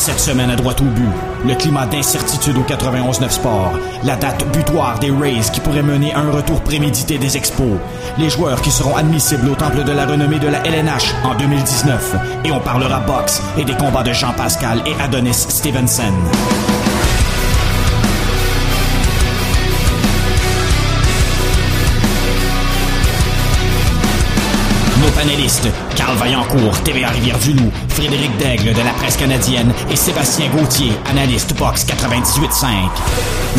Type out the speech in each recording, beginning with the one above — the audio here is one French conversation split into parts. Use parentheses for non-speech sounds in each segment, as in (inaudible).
Cette semaine à droite au but, le climat d'incertitude au 91-9 Sport, la date butoir des Rays qui pourrait mener à un retour prémédité des expos, les joueurs qui seront admissibles au temple de la renommée de la LNH en 2019, et on parlera boxe et des combats de Jean Pascal et Adonis Stevenson. Nos panélistes, Carl Vaillancourt, TVA Rivière-du-Loup, Frédéric Daigle de la presse canadienne et Sébastien Gauthier, analyste Box 98.5.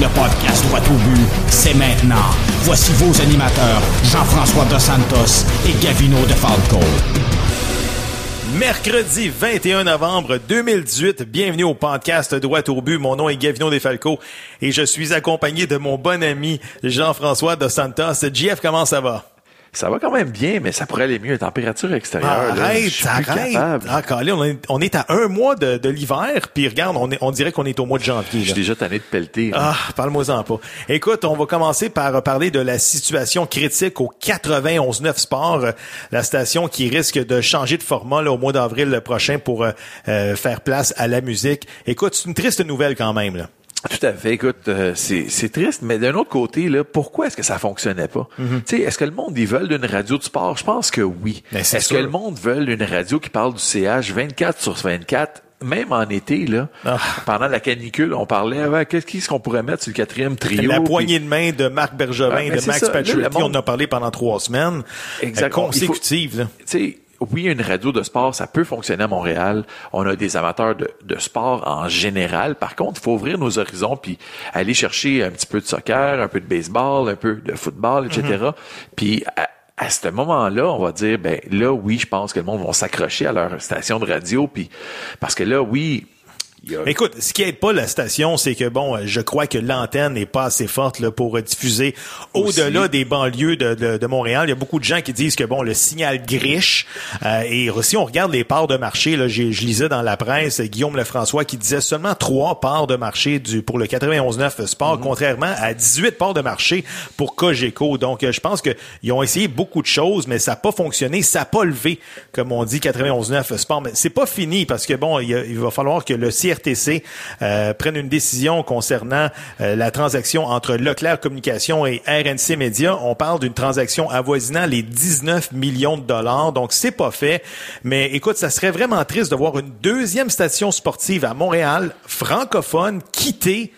Le podcast Droit au but, c'est maintenant. Voici vos animateurs, Jean-François Dos Santos et Gavino De Falco. Mercredi 21 novembre 2018, bienvenue au podcast Droit au but. Mon nom est Gavino Defalco et je suis accompagné de mon bon ami Jean-François Dos Santos. JF, comment ça va? Ça va quand même bien, mais ça pourrait aller mieux. Température extérieure. là, arrête, plus arrête. Ah, Colin, on, est, on est à un mois de, de l'hiver, puis regarde, on, est, on dirait qu'on est au mois de janvier. Je suis là. déjà tanné de pelleter. là. Ah, parle-moi-en pas. Écoute, on va commencer par parler de la situation critique au 91.9 Sport, euh, la station qui risque de changer de format là, au mois d'avril prochain pour euh, euh, faire place à la musique. Écoute, c'est une triste nouvelle quand même. Là. Tout à fait. Écoute, euh, c'est c'est triste, mais d'un autre côté, là, pourquoi est-ce que ça fonctionnait pas? Tu sais, est-ce que le monde, ils veulent une radio de sport? Je pense que oui. Ben, c'est Est-ce que le monde veut une radio qui parle du CH 24 sur 24? Même en été, là, Ah. pendant la canicule, on parlait, ouais, qu'est-ce qu'on pourrait mettre sur le quatrième trio? La puis- poignée de main de Marc Bergevin mais de Max Pacioretty, on monde- en a parlé pendant trois semaines Exactement. euh, consécutives. là. Oui, une radio de sport, ça peut fonctionner à Montréal. On a des amateurs de, de sport en général. Par contre, il faut ouvrir nos horizons puis aller chercher un petit peu de soccer, un peu de baseball, un peu de football, etc. Mm-hmm. Puis à, à ce moment-là, on va dire, ben là, oui, je pense que le monde va s'accrocher à leur station de radio. Puis parce que là, oui. A- Écoute, ce qui aide pas la station, c'est que bon, euh, je crois que l'antenne n'est pas assez forte là, pour euh, diffuser au-delà des banlieues de, de- de Montréal. Il y a beaucoup de gens qui disent que bon, le signal griche. euh, et si on regarde les parts de marché, là, je lisais dans la presse euh, Guillaume Lefrançois qui disait seulement trois parts de marché du pour le 91.9 Sport, Mhm. contrairement à 18 parts de marché pour Cogeco. Donc, je pense que ils ont essayé beaucoup de choses, mais ça n'a pas fonctionné, ça n'a pas levé, comme on dit 91.9 Sport. Mais c'est pas fini parce que bon, il, y a- il va falloir que le CRTC euh, une décision concernant euh, la transaction entre Leclerc Communication et RNC Média. On parle d'une transaction avoisinant les 19 millions de dollars, donc c'est pas fait. Mais écoute, ça serait vraiment triste de voir une deuxième station sportive à Montréal, francophone, quitter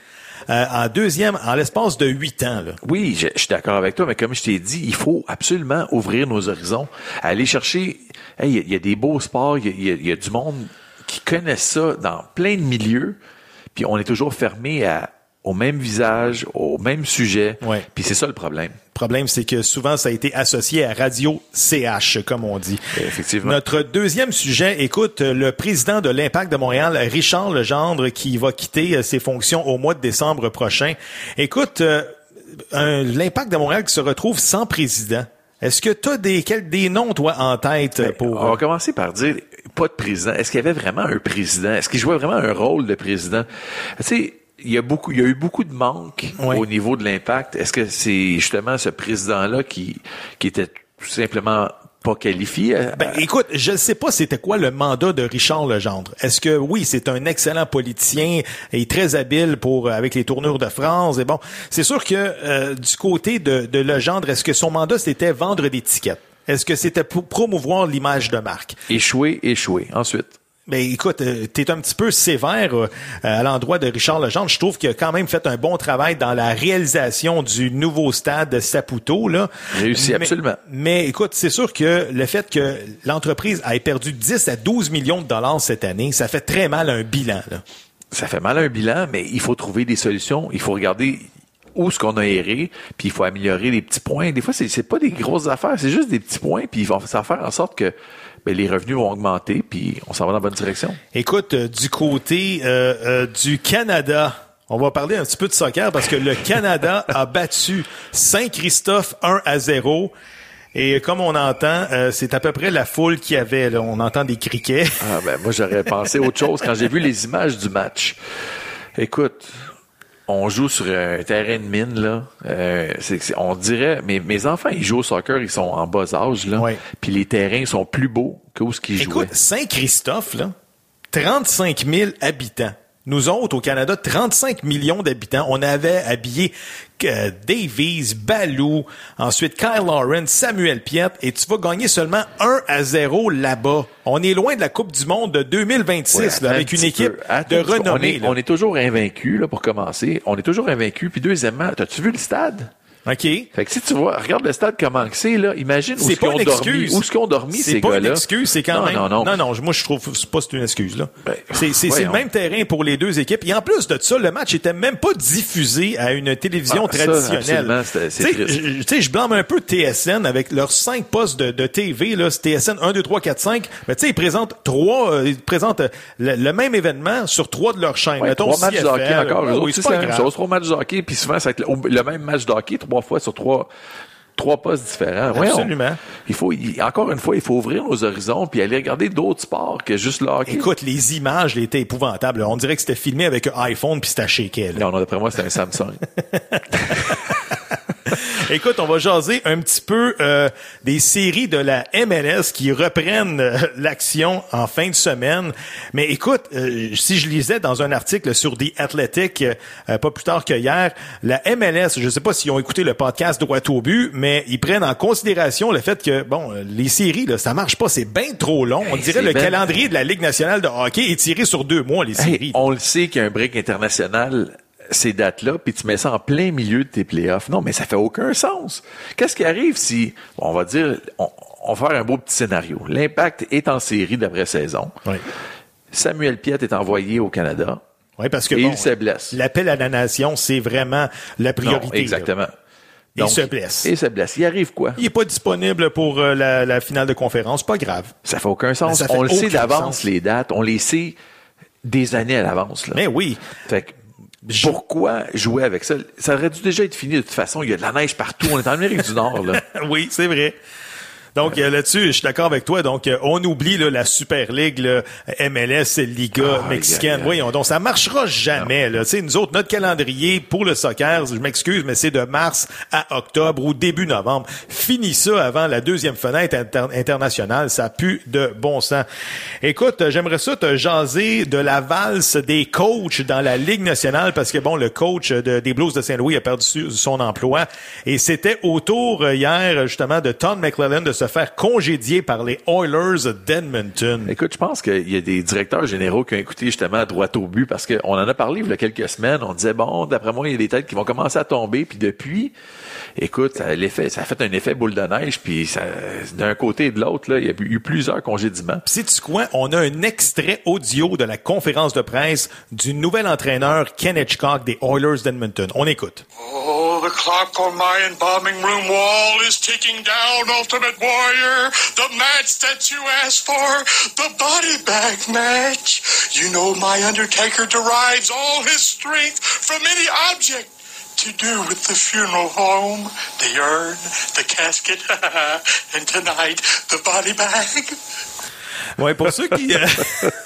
euh, en deuxième, en l'espace de huit ans. Oui, je, suis d'accord avec toi, mais comme je t'ai dit, il faut absolument ouvrir nos horizons, aller chercher. hey, Il y, a- il y a des beaux sports, y y il y a du monde qui connaît ça dans plein de milieux, puis on est toujours fermé à, au même visage, au même sujet. Ouais. Puis c'est ça le problème. Le problème, c'est que souvent, ça a été associé à Radio CH, comme on dit. Effectivement. Notre deuxième sujet, écoute, le président de l'Impact de Montréal, Richard Legendre, qui va quitter euh, ses fonctions au mois de décembre prochain. Écoute, euh, l'Impact de Montréal qui se retrouve sans président. Est-ce que tu as des, des noms, toi, en tête euh, pour... On va commencer par dire pas de président. Est-ce qu'il y avait vraiment un président? Est-ce qu'il jouait vraiment un rôle de président? Tu sais, il y a beaucoup, il y a eu beaucoup de manques Oui. au niveau de l'impact. Est-ce que c'est justement ce président-là qui, qui était tout simplement pas qualifié? à- Ben, écoute, je ne sais pas c'était quoi le mandat de Richard Legendre. Est-ce que oui, c'est un excellent politicien et très habile pour euh, avec les tournures de France et bon, c'est sûr que euh, du côté de, de Legendre, est-ce que son mandat c'était vendre des tickets? Est-ce que c'était pour promouvoir l'image de marque? Échoué, échoué. Ensuite? Ben écoute, euh, t'es un petit peu sévère euh, à l'endroit de Richard Legendre. Je trouve qu'il a quand même fait un bon travail dans la réalisation du nouveau stade de Saputo. Là. Réussi, Mais- absolument. Mais écoute, c'est sûr que le fait que l'entreprise ait perdu 10 à 12 millions de dollars cette année, ça fait très mal à un bilan. Là. Ça fait mal à un bilan, mais il faut trouver des solutions. Il faut regarder où ce qu'on a erré, puis il faut améliorer les petits points. Des fois, c'est pas des grosses affaires, c'est juste des petits points, puis ça va faire en sorte que ben, les revenus vont augmenter, puis on s'en va dans la bonne direction. Écoute, euh, du côté euh, euh, du Canada, on va parler un petit peu de soccer parce que le Canada (laughs) a battu Saint-Christophe 1 à 0. Et comme on entend, euh, c'est à peu près la foule qu'il y avait. Là. On entend des criquets. Ah ben moi j'aurais pensé autre chose quand j'ai vu les images du match. Écoute, on joue sur un terrain de mine là. Euh, on dirait, mes, mes enfants ils jouent au soccer, ils sont en bas âge là. Ouais. Puis les terrains sont plus beaux que où ce qu'ils jouaient. Écoute, Saint-Christophe, là, 35 000 habitants. Nous autres, au Canada, 35 millions d'habitants. On avait habillé euh, Davies, Balou, ensuite Kyle Lawrence, Samuel Piet, et tu vas gagner seulement 1 à 0 là-bas. On est loin de la Coupe du Monde de 2026 Ouais, là, avec un une équipe de renommée. est-. On est toujours invaincu, là, pour commencer. On est toujours invaincu. Puis deuxièmement, as-tu vu le stade? OK? Fait que si tu vois, regarde le stade comment que c'est, là, imagine où C'est est-ce une dormi, excuse. où qu'ils ont dormi, C'est ces pas une gars-là. excuse, c'est quand non, même. Non, non, non, non, moi je trouve c'est pas c'est une excuse là. Ben, c'est c'est c'est le même terrain pour les deux équipes. Et en plus de ça, le match était même pas diffusé à une télévision Ah, traditionnelle. c'est Tu sais, je- blâme un peu TSN avec leurs cinq postes de, de TV là, c'est TSN 1 2 3 4 5. Mais tu sais, ils présentent trois euh, ils présentent euh, le, le même événement sur trois de leurs chaînes. Ouais, Mettons trois matchs de hockey encore. C'est c'est la même chose. Trois matchs de hockey, puis souvent, le, le même match de hockey trois fois sur trois, trois postes différents. Voyons. Absolument. il faut, il- encore une fois, il faut ouvrir nos horizons puis aller regarder d'autres sports que juste le hockey. Écoute, les images étaient épouvantables. On dirait que c'était filmé avec un iPhone puis c'était shaké. non, non, d'après moi, c'est un Samsung. (laughs) Écoute, on va jaser un petit peu euh, des séries de la MLS qui reprennent euh, l'action en fin de semaine. Mais écoute, euh, si je lisais dans un article sur The Athletic, euh, pas plus tard que hier, la MLS, je sais pas s'ils ont écouté le podcast droit au but, mais ils prennent en considération le fait que, bon, les séries, là, ça marche pas, c'est bien trop long. On dirait le ben- calendrier de la Ligue nationale de hockey est tiré sur deux mois, les Hey, séries. on le sait qu'il y a un break international ces dates-là, puis tu mets ça en plein milieu de tes playoffs. Non, mais ça fait aucun sens. Qu'est-ce qui arrive si, on va dire, on, on va faire un beau petit scénario. L'impact est en série d'après-saison. Oui. Samuel Piet est envoyé au Canada. Oui, parce que Et bon, il se blesse. l'appel à la nation, c'est vraiment la priorité. Non, exactement. Il se blesse. Il se blesse. Il arrive quoi? Il est pas disponible pour euh, la, la finale de conférence, pas grave. Ça fait aucun sens. Ça fait on le sait d'avance, les dates. On les sait des années à l'avance. Mais oui, Fait que, pourquoi jouer avec ça? Ça aurait dû déjà être fini de toute façon. Il y a de la neige partout. On est en Amérique du Nord, là. (laughs) oui, c'est vrai. Donc euh, là-dessus, je suis d'accord avec toi. Donc euh, on oublie là, la Super League, là, MLS, Liga Ah, mexicaine. aïe. Voyons, donc ça marchera jamais. Là. Tu sais, nous autres, notre calendrier pour le soccer, je m'excuse, mais c'est de mars à octobre ou début novembre. Fini ça avant la deuxième fenêtre inter- internationale. Ça pue de bon sens. Écoute, euh, j'aimerais ça te jaser de la valse des coachs dans la Ligue nationale parce que bon, le coach de- des Blues de Saint-Louis a perdu son emploi et c'était au tour euh, hier justement de Tom McClellan de faire congédier par les Oilers d'Edmonton. Écoute, je pense qu'il y a des directeurs généraux qui ont écouté justement à droite au but parce qu'on en a parlé il y a quelques semaines. On disait, bon, d'après moi, il y a des têtes qui vont commencer à tomber. Puis depuis, écoute, ça, a l'effet, ça a fait un effet boule de neige. Puis ça- d'un côté et de l'autre, là, il y a eu plusieurs congédiements. Sais-tu quoi? On a un extrait audio de la conférence de presse du nouvel entraîneur Ken Hitchcock des Oilers d'Edmonton. On écoute. Oh, the clock on my embalming room wall is ticking down, Ultimate Warrior. The match that you asked for, the body bag match. You know my Undertaker derives all his strength from any object to do with the funeral home, the urn, the casket, (laughs) and tonight, the body bag? Ouais, pour ceux qui euh,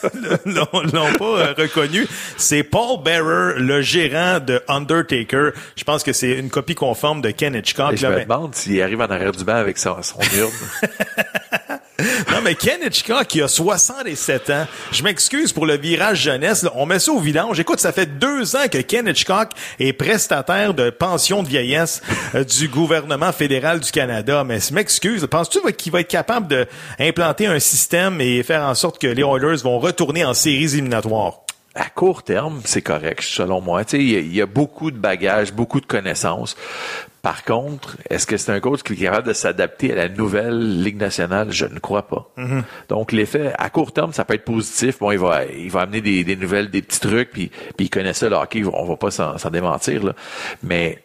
(laughs) l'ont pas euh, reconnu, c'est Paul Bearer, le gérant de Undertaker. Je pense que c'est une copie conforme de Ken Hitchcock. Et je là, me mais- demande s'il arrive en arrière du banc avec son, son urne. (laughs) (laughs) Non, mais Ken Hitchcock, qui a 67 ans, je m'excuse pour le virage jeunesse, on met ça au vidange. Écoute, ça fait deux ans que Ken Hitchcock est prestataire de pension de vieillesse euh, du gouvernement fédéral du Canada. Mais je m'excuse, penses-tu qu'il va être capable d'implanter un système et faire en sorte que les Oilers vont retourner en séries éliminatoires? à court terme, c'est correct, selon moi. Il y a beaucoup de bagages, beaucoup de connaissances. Par contre, est-ce que c'est un coach qui est capable de s'adapter à la nouvelle Ligue nationale? Je ne crois pas. Donc, l'effet, à court terme, ça peut être positif. Bon, il va, il va amener des, des nouvelles, des petits trucs, puis, puis il connaît ça, le hockey, on va pas s'en s'en démentir, là. Mais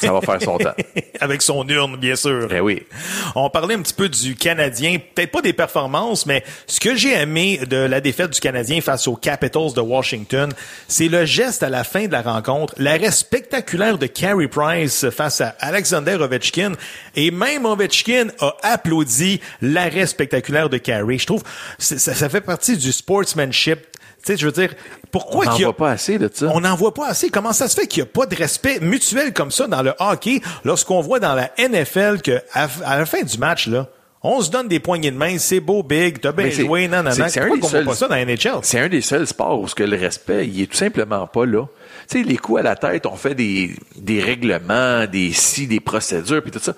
ça va faire son temps. (laughs) Avec son urne, bien sûr. Eh oui. On parlait un petit peu du Canadien, peut-être pas des performances, mais ce que j'ai aimé de la défaite du Canadien face aux Capitals de Washington, c'est le geste à la fin de la rencontre, l'arrêt spectaculaire de Carey Price face à Alexander Ovechkin, et même Ovechkin a applaudi l'arrêt spectaculaire de Carey. Je trouve ça, ça fait partie du sportsmanship. Tu sais, je veux dire, pourquoi On n'en voit pas assez de ça. on n'en voit pas assez. Comment ça se fait qu'il n'y a pas de respect mutuel comme ça dans le hockey lorsqu'on voit dans la NFL que à, à la fin du match, là, On se donne des poignées de main, c'est beau, big, t'as bien joué, non, non, c'est- non. c'est un des seuls- pas ça dans la NHL? C'est un des seuls sports où ce que le respect, il est tout simplement pas là. Tu sais, les coups à la tête, on fait des, des règlements, des si, des procédures, puis tout ça.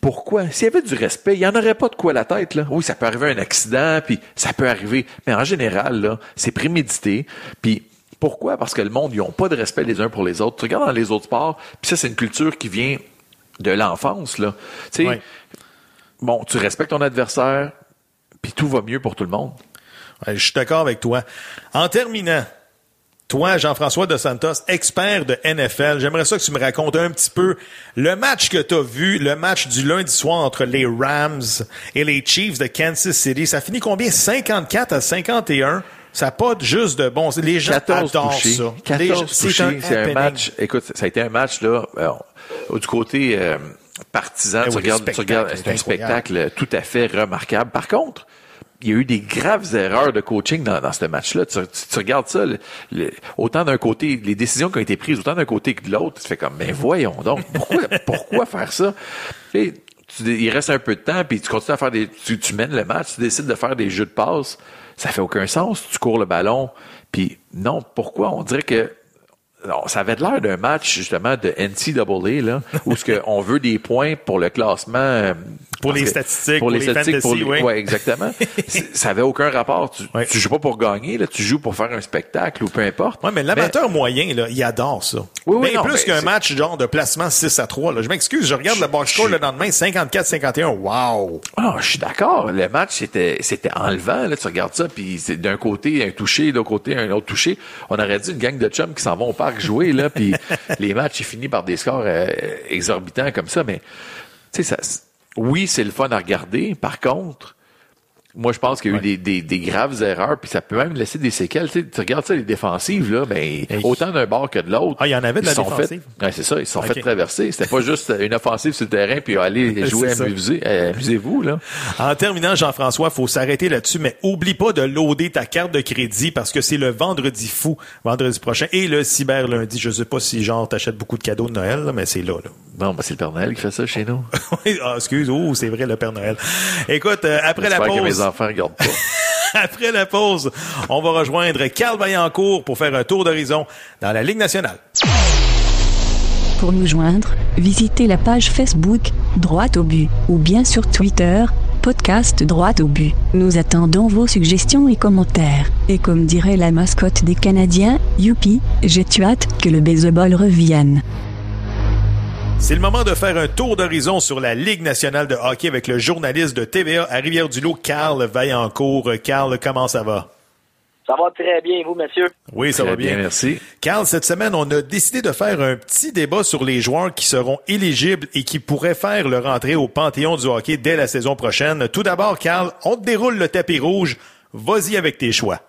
Pourquoi? S'il y avait du respect, il n'y en aurait pas de coups à la tête, là. Oui, ça peut arriver un accident, puis ça peut arriver. Mais en général, là, c'est prémédité. Puis pourquoi? Parce que le monde, ils n'ont pas de respect les uns pour les autres. Tu regardes dans les autres sports, puis ça, c'est une culture qui vient de l'enfance, là. Tu sais, bon, tu respectes ton adversaire, puis tout va mieux pour tout le monde. Ouais, je suis d'accord avec toi. En terminant, toi, Jean-François de Santos, expert de NFL, j'aimerais ça que tu me racontes un petit peu le match que tu as vu, le match du lundi soir entre les Rams et les Chiefs de Kansas City. Ça finit combien? 54 à 51. Ça n'a pas juste de bon. Les gens 14 adorent touchés. ça. 14 Les gens- touchés. un C'est un match. Écoute, ça a été un match, là, euh, du côté euh, partisan. Eh tu oui, regardes, le tu regardes, spectacle c'est un spectacle tout à fait remarquable. Par contre, il y a eu des graves erreurs de coaching dans, dans ce match-là. Tu, tu- tu regardes ça, le- le- autant d'un côté, les décisions qui ont été prises, autant d'un côté que de l'autre, tu fais comme, mais voyons donc, pourquoi, (laughs) pourquoi faire ça? Tu il reste un peu de temps, puis tu continues à faire des, tu, tu mènes le match, tu décides de faire des jeux de passe, ça fait aucun sens. Tu cours le ballon, puis non, pourquoi? On dirait que non, ça avait l'air d'un match justement de NCAA là, où ce que (laughs) on veut des points pour le classement, euh, Pour les que- statistiques, pour pour les les statistiques, pour les- oui. ouais, exactement. (laughs) Ça avait aucun rapport. Tu, joues pas pour gagner là, tu joues pour faire un spectacle ou peu importe. Ouais, mais l'amateur moyen, là, il adore ça. Oui, oui, Bien non, plus mais qu'un match genre de placement 6 à 3. Là. Je m'excuse, je regarde le box score je- le lendemain, 54-51. Wow! Ah, je suis d'accord. Le match, c'était, c'était enlevant. Là, tu regardes ça, puis c'est d'un côté un touché, de l'autre côté un autre touché. On aurait dit une gang de chums qui s'en vont au parc jouer, là, puis les matchs, ils finissent par des scores euh, exorbitants comme ça. Mais, tu sais, ça, oui, c'est le fun à regarder. Par contre, moi, je pense qu'il y a eu des, des, des graves erreurs, puis ça peut même laisser des séquelles. Tu, sais, tu regardes ça, les défensives, là, ben, autant d'un bord que de l'autre. Ah, il y en avait de la ils sont défensive? Fait, ouais, c'est ça, ils se sont Ok. fait traverser. C'était pas juste une offensive sur le terrain, puis aller (laughs) jouer, amuser, euh, amusez-vous, là. En terminant, Jean-François, faut s'arrêter là-dessus, mais oublie pas de loader ta carte de crédit parce que c'est le vendredi fou, vendredi prochain, et le cyber lundi. Je sais pas si genre t'achètes beaucoup de cadeaux de Noël, là, mais c'est là. là. Non, ben c'est le Père Noël qui fait ça chez nous. (laughs) Oui, ah, excuse, oh, c'est vrai, le Père Noël. Écoute, euh, après la J'espère que mes pause, enfants regardent pas. (laughs) après la pause, on va rejoindre Carl Vaillancourt pour faire un tour d'horizon dans la Ligue nationale. Pour nous joindre, visitez la page Facebook Droite au but ou bien sur Twitter podcast Droite au but. Nous attendons vos suggestions et commentaires. Et comme dirait la mascotte des Canadiens, youpi, j'ai hâte que le baseball revienne? C'est le moment de faire un tour d'horizon sur la Ligue nationale de hockey avec le journaliste de TVA à Rivière-du-Loup, Carl Vaillancourt. Carl, comment ça va? Ça va très bien, vous, messieurs. Oui, ça Très va bien. merci. Carl, cette semaine, on a décidé de faire un petit débat sur les joueurs qui seront éligibles et qui pourraient faire leur entrée au Panthéon du hockey dès la saison prochaine. Tout d'abord, Carl, on te déroule le tapis rouge. Vas-y avec tes choix.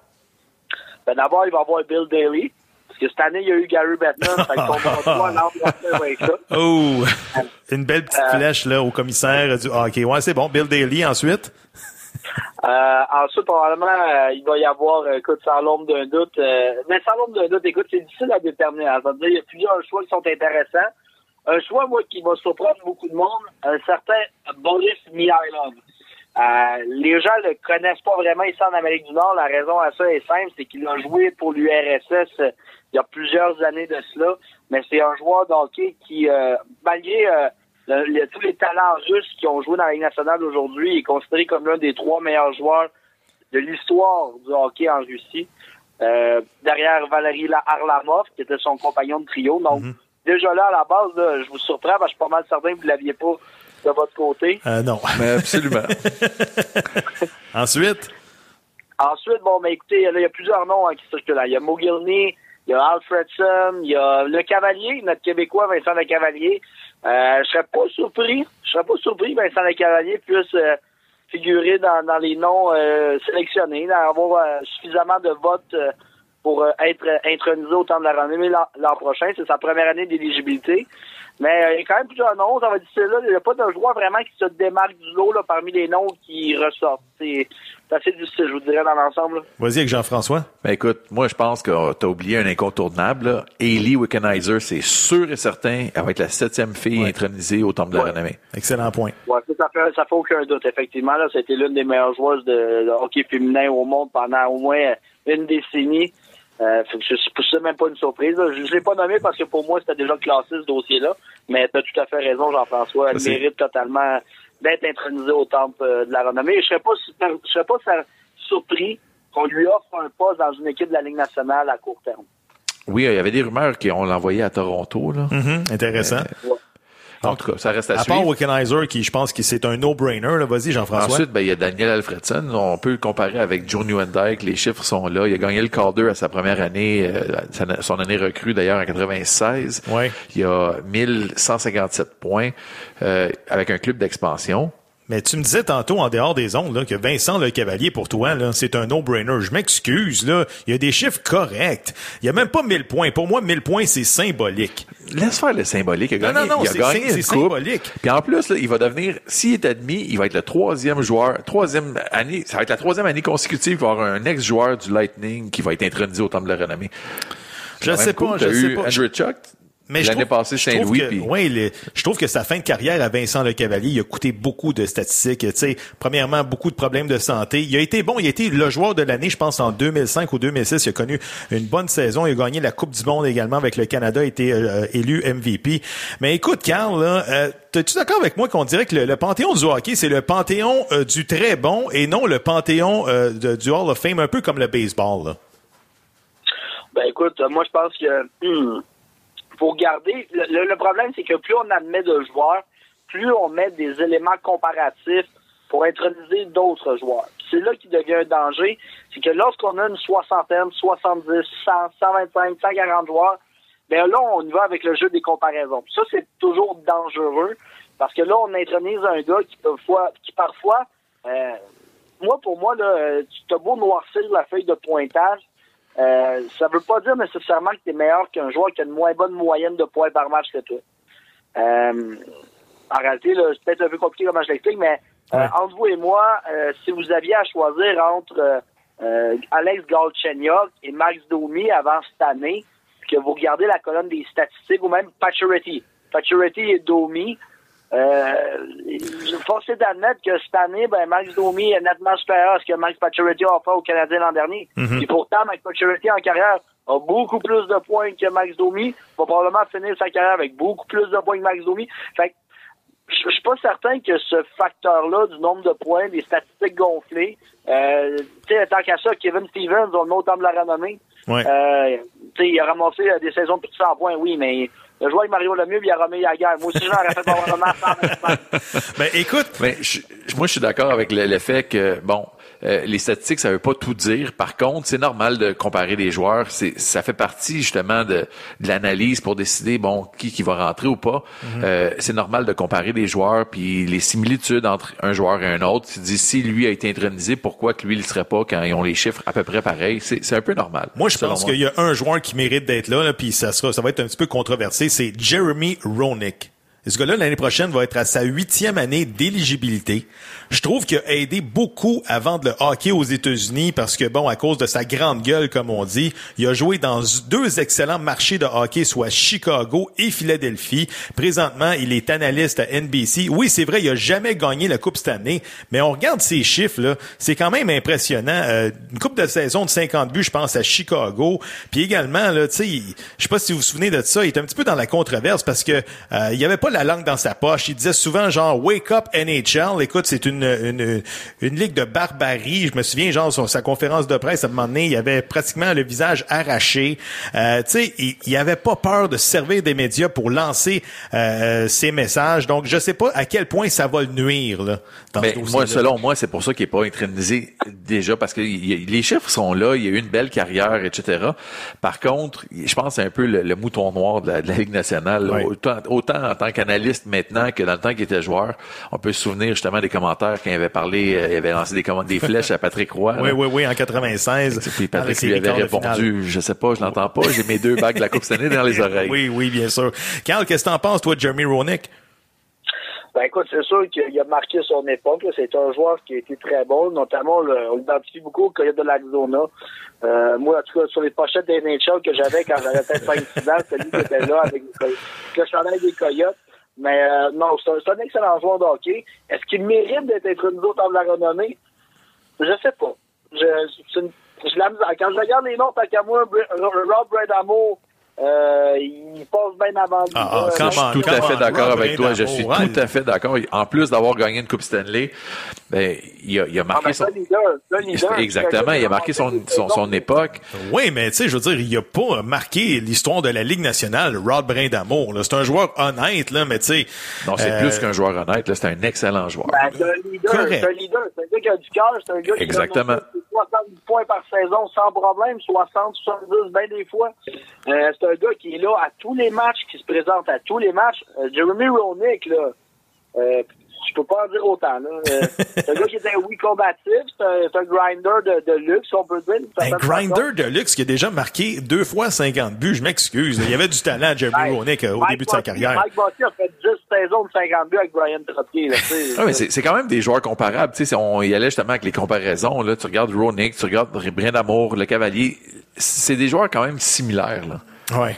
Ben, D'abord, il va y avoir Bill Daly. Que cette année, il y a eu Gary Bettman. fait qu'on va (laughs) avec ça. Oh, une belle petite Euh, flèche là au commissaire du hockey. Ouais, c'est bon. Bill Daly ensuite? (laughs) Euh, ensuite, probablement, euh, il va y avoir, euh, écoute, sans l'ombre d'un doute. euh, mais sans l'ombre d'un doute, écoute, c'est difficile à déterminer. hein. Ça veut dire, il y a plusieurs choix qui sont intéressants. Un choix, moi, qui va surprendre beaucoup de monde, un certain Boris Mihailov. Euh, les gens le connaissent pas vraiment ici en Amérique du Nord. La raison à ça est simple, c'est qu'il a joué pour l'URSS euh, il y a plusieurs années de cela. Mais c'est un joueur de hockey qui, euh, malgré euh, le- le- tous les talents russes qui ont joué dans la Ligue nationale aujourd'hui, est considéré comme l'un des trois meilleurs joueurs de l'histoire du hockey en Russie. Euh, derrière Valérie La- Arlamov, qui était son compagnon de trio. Donc, déjà là, à la base, là, je vous surprends, parce que je suis pas mal certain que vous ne l'aviez pas de votre côté. Euh, non. Mais absolument. (laughs) ensuite? Ensuite, bon, ben écoutez, là, il y a plusieurs noms hein, qui circulent. là. Il y a Mogilny, il y a Alfredson, il y a Le Cavalier, notre Québécois, Vincent Le Cavalier. Euh, je serais pas surpris, je serais pas surpris Vincent Le Cavalier puisse euh, figurer dans, les noms euh, sélectionnés, d'avoir euh, suffisamment de votes pour être intronisé au temps de la renommée l'an prochain. C'est sa première année d'éligibilité. Mais il y a quand même plusieurs noms. Ça va dire là, il n'y a pas de joueur vraiment qui se démarque du lot parmi les noms qui ressortent. C'est assez difficile, je vous dirais, dans l'ensemble. Vas-y avec Jean-François. Ben écoute, moi je pense que tu as oublié un incontournable. Là. Hailey Wickenheiser, c'est sûr et certain, elle va être la septième fille intronisée au Temple de la. Renommée. Excellent point. Ouais, ça, ça fait, ça fait aucun doute, effectivement. Là, c'était l'une des meilleures joueuses de, de hockey féminin au monde pendant au moins une décennie. Euh, c'est même pas une surprise. là. Je ne l'ai pas nommé parce que pour moi, c'était déjà classé ce dossier-là. Mais tu as tout à fait raison, Jean-François. Elle Ça, mérite totalement d'être intronisée au temple euh, de la renommée. Je serais pas super- je serais pas surpris qu'on lui offre un poste dans une équipe de la Ligue nationale à court terme. Oui, il y avait des rumeurs qu'on l'envoyait à Toronto. Là. Mhm, intéressant. En tout cas, ça reste à, à part suivre. Wickenheiser, qui je pense que c'est un no-brainer, là. Vas-y, Jean-François. Ensuite, ben, il y a Daniel Alfredson. On peut le comparer avec Joe Newendike. Les chiffres sont là. Il a gagné le Calder à sa première année, euh, son année recrue d'ailleurs en 96. Ouais. Il a 1157 points euh, avec un club d'expansion. Mais tu me disais tantôt, en dehors des ondes, là, que Vincent Le Cavalier, pour toi, là, c'est un no-brainer. Je m'excuse, là. Il y a des chiffres corrects. Il y a même pas 1000 points. Pour moi, 1000 points, c'est symbolique. Laisse faire le symbolique. Il a Non, gagné, non, non, il a c'est- gagné c'est- une c'est coupe. symbolique. Puis en plus, là, il va devenir, s'il est admis, il va être le troisième joueur, troisième année, ça va être la troisième année consécutive, il va y avoir un ex-joueur du Lightning qui va être intronisé au Temple de la Renommée. Je sais pas, je sais pas. Andrew Chuck, Mais je l'année trouve- passée, je trouve Saint-Louis. que- puis- le- je trouve que sa fin de carrière à Vincent Le Cavalier, il a coûté beaucoup de statistiques. Tu sais, premièrement, beaucoup de problèmes de santé. Il a été bon, il a été le joueur de l'année, je pense, en 2005 ou 2006. Il a connu une bonne saison. Il a gagné la Coupe du Monde également avec le Canada, a été euh, élu MVP. Mais écoute, Carl, là, euh, es-tu d'accord avec moi qu'on dirait que le, le panthéon du hockey, c'est le panthéon euh, du très bon et non le panthéon euh, de- du Hall of Fame, un peu comme le baseball, là? Ben écoute, moi je pense que hmm, (clears throat) faut garder. Le, le- problème, c'est que plus on admet de joueurs, plus on met des éléments comparatifs pour introniser d'autres joueurs. C'est là qui devient un danger. C'est que lorsqu'on a une soixantaine, 70, 100, 125, 140 joueurs, ben là, on y va avec le jeu des comparaisons. Ça, c'est toujours dangereux parce que là, on intronise un gars qui parfois, qui parfois euh, moi, pour moi, là, euh, tu as beau noircir la feuille de pointage, euh, ça veut pas dire nécessairement que tu es meilleur qu'un joueur qui a une moins bonne moyenne de points par match que toi. Euh, en réalité, c'est peut-être un peu compliqué comment je l'explique, mais euh, entre vous et moi, euh, si vous aviez à choisir entre Alex Galchenyuk et Max Domi avant cette année, puis que vous regardez la colonne des statistiques, ou même Pacioretty, Pacioretty et Domi, euh, force est d'admettre que cette année, ben, Max Domi est nettement supérieur à ce que Max Pacioretty a fait au Canadien l'an dernier. Et pourtant, Max Pacioretty en carrière a beaucoup plus de points que Max Domi, va probablement finir sa carrière avec beaucoup plus de points que Max Domi. Fait que, je je suis pas certain que ce facteur-là du nombre de points, des statistiques gonflées, euh, tu sais, tant qu'à ça, Kevin Stevens, on le met au temps de la renommée. Ouais. Euh, tu sais, il a ramassé euh, des saisons de plus de 100 points, oui, mais le joueur avec Mario Lemieux, il a remis la guerre. Moi aussi, j'en fait probablement 125. Ben, écoute, Mais je- moi, je suis d'accord avec le, le fait que, bon, euh, les statistiques, ça veut pas tout dire. Par contre, c'est normal de comparer les joueurs. C'est, ça fait partie justement de, de l'analyse pour décider, bon, qui, qui va rentrer ou pas. Euh, c'est normal de comparer les joueurs, puis les similitudes entre un joueur et un autre. Tu dis, si lui a été intronisé, pourquoi que lui, il le serait pas quand ils ont les chiffres à peu près pareils? C'est, c'est un peu normal. Moi, je pense qu'il y a un joueur qui mérite d'être là, là puis ça sera, ça va être un petit peu controversé, c'est Jeremy Roenick. Ce gars-là, l'année prochaine, va être à sa huitième année d'éligibilité. Je trouve qu'il a aidé beaucoup à vendre le hockey aux États-Unis parce que, bon, à cause de sa grande gueule, comme on dit, il a joué dans deux excellents marchés de hockey, soit Chicago et Philadelphie. Présentement, il est analyste à NBC. Oui, c'est vrai, il a jamais gagné la Coupe cette année, mais on regarde ses chiffres, là, c'est quand même impressionnant. Euh, une coupe de saison de 50 buts, je pense, à Chicago. Puis également, là, tu sais, je sais pas si vous vous souvenez de ça, il était un petit peu dans la controverse parce que euh, il avait pas la langue dans sa poche. Il disait souvent genre Wake up NHL. Écoute, c'est une, une une ligue de barbarie. Je me souviens genre sa conférence de presse à un moment donné, il avait pratiquement le visage arraché. Euh, tu sais, il, il avait pas peur de se servir des médias pour lancer euh, ses messages. Donc je sais pas à quel point ça va le nuire là. Dans ce dossier-là. moi, selon moi, c'est pour ça qu'il est pas intronisé déjà, parce que il les chiffres sont là, il y a eu une belle carrière, etc. Par contre, je pense que c'est un peu le, le mouton noir de la, de la Ligue nationale. Autant, autant en tant qu'analyste maintenant que dans le temps qu'il était joueur. On peut se souvenir justement des commentaires quand il avait parlé, euh, il avait lancé des, comm- des flèches à Patrick Roy. Oui, là. oui, oui, en 96. Puis Patrick lui avait répondu, je sais pas, je l'entends pas, j'ai mes deux bagues de la Coupe cette année dans les oreilles. Oui, oui, bien sûr. Carl, qu'est-ce que t'en penses, toi, de Jeremy Roenick? Ben écoute, c'est sûr qu'il a marqué son époque. C'est un joueur qui a été très bon, notamment le, on l'identifie beaucoup au Coyote de l'Arizona. Euh, moi, en tout cas, sur les pochettes des NHL que j'avais quand j'avais peut-être 5-6 ans, c'est lui qui était là avec le chandail des Coyotes. Mais euh, non, c'est un, excellent joueur de. Est-ce qu'il mérite d'être intronisé au temps de la renommée? Je sais pas. Je, la. Quand je regarde les noms, tant qu'à moi, Rob Bradamo, euh, il passe bien avant lui. Ah, ah, Euh, Je suis tout à fait d'accord avec toi. Je suis tout à fait d'accord. En plus d'avoir gagné une Coupe Stanley, ben, il a, il a marqué son... leader, leader. Exactement, il a marqué son, son, son époque. Oui, mais tu sais, je veux dire, il a pas marqué l'histoire de la Ligue nationale, Rod Brindamour. là. C'est un joueur honnête, là, mais tu sais. Non, c'est euh, plus qu'un joueur honnête, c'est un excellent joueur. Ben, c'est un leader, Correct. c'est un leader, c'est un gars qui a du cœur, c'est un gars qui Exactement. donne 70 points par saison sans problème, 60, 70, ben des fois. Euh, c'est un gars qui est là à tous les matchs, qui se présente à tous les matchs. Euh, Jeremy Roenick, là, euh, je peux pas en dire autant. Là. Euh, (laughs) c'est un gars qui était, oui, combatif, c'est un, c'est un grinder de, de luxe, on peut dire. Un grinder de luxe qui a déjà marqué deux fois 50 buts, je m'excuse. Il y avait du talent, Jeremy façon. Roenick, euh, au Mike début de sa carrière. Mike Bossy a fait 10 saisons de 50 buts avec Brian Trottier. Ah, mais c'est c'est quand même des joueurs comparables. Tu sais, si on y allait justement avec les comparaisons. Là, tu regardes Ronick, tu regardes Brin d'Amour, le Cavalier. C'est des joueurs quand même similaires. Là. Ouais.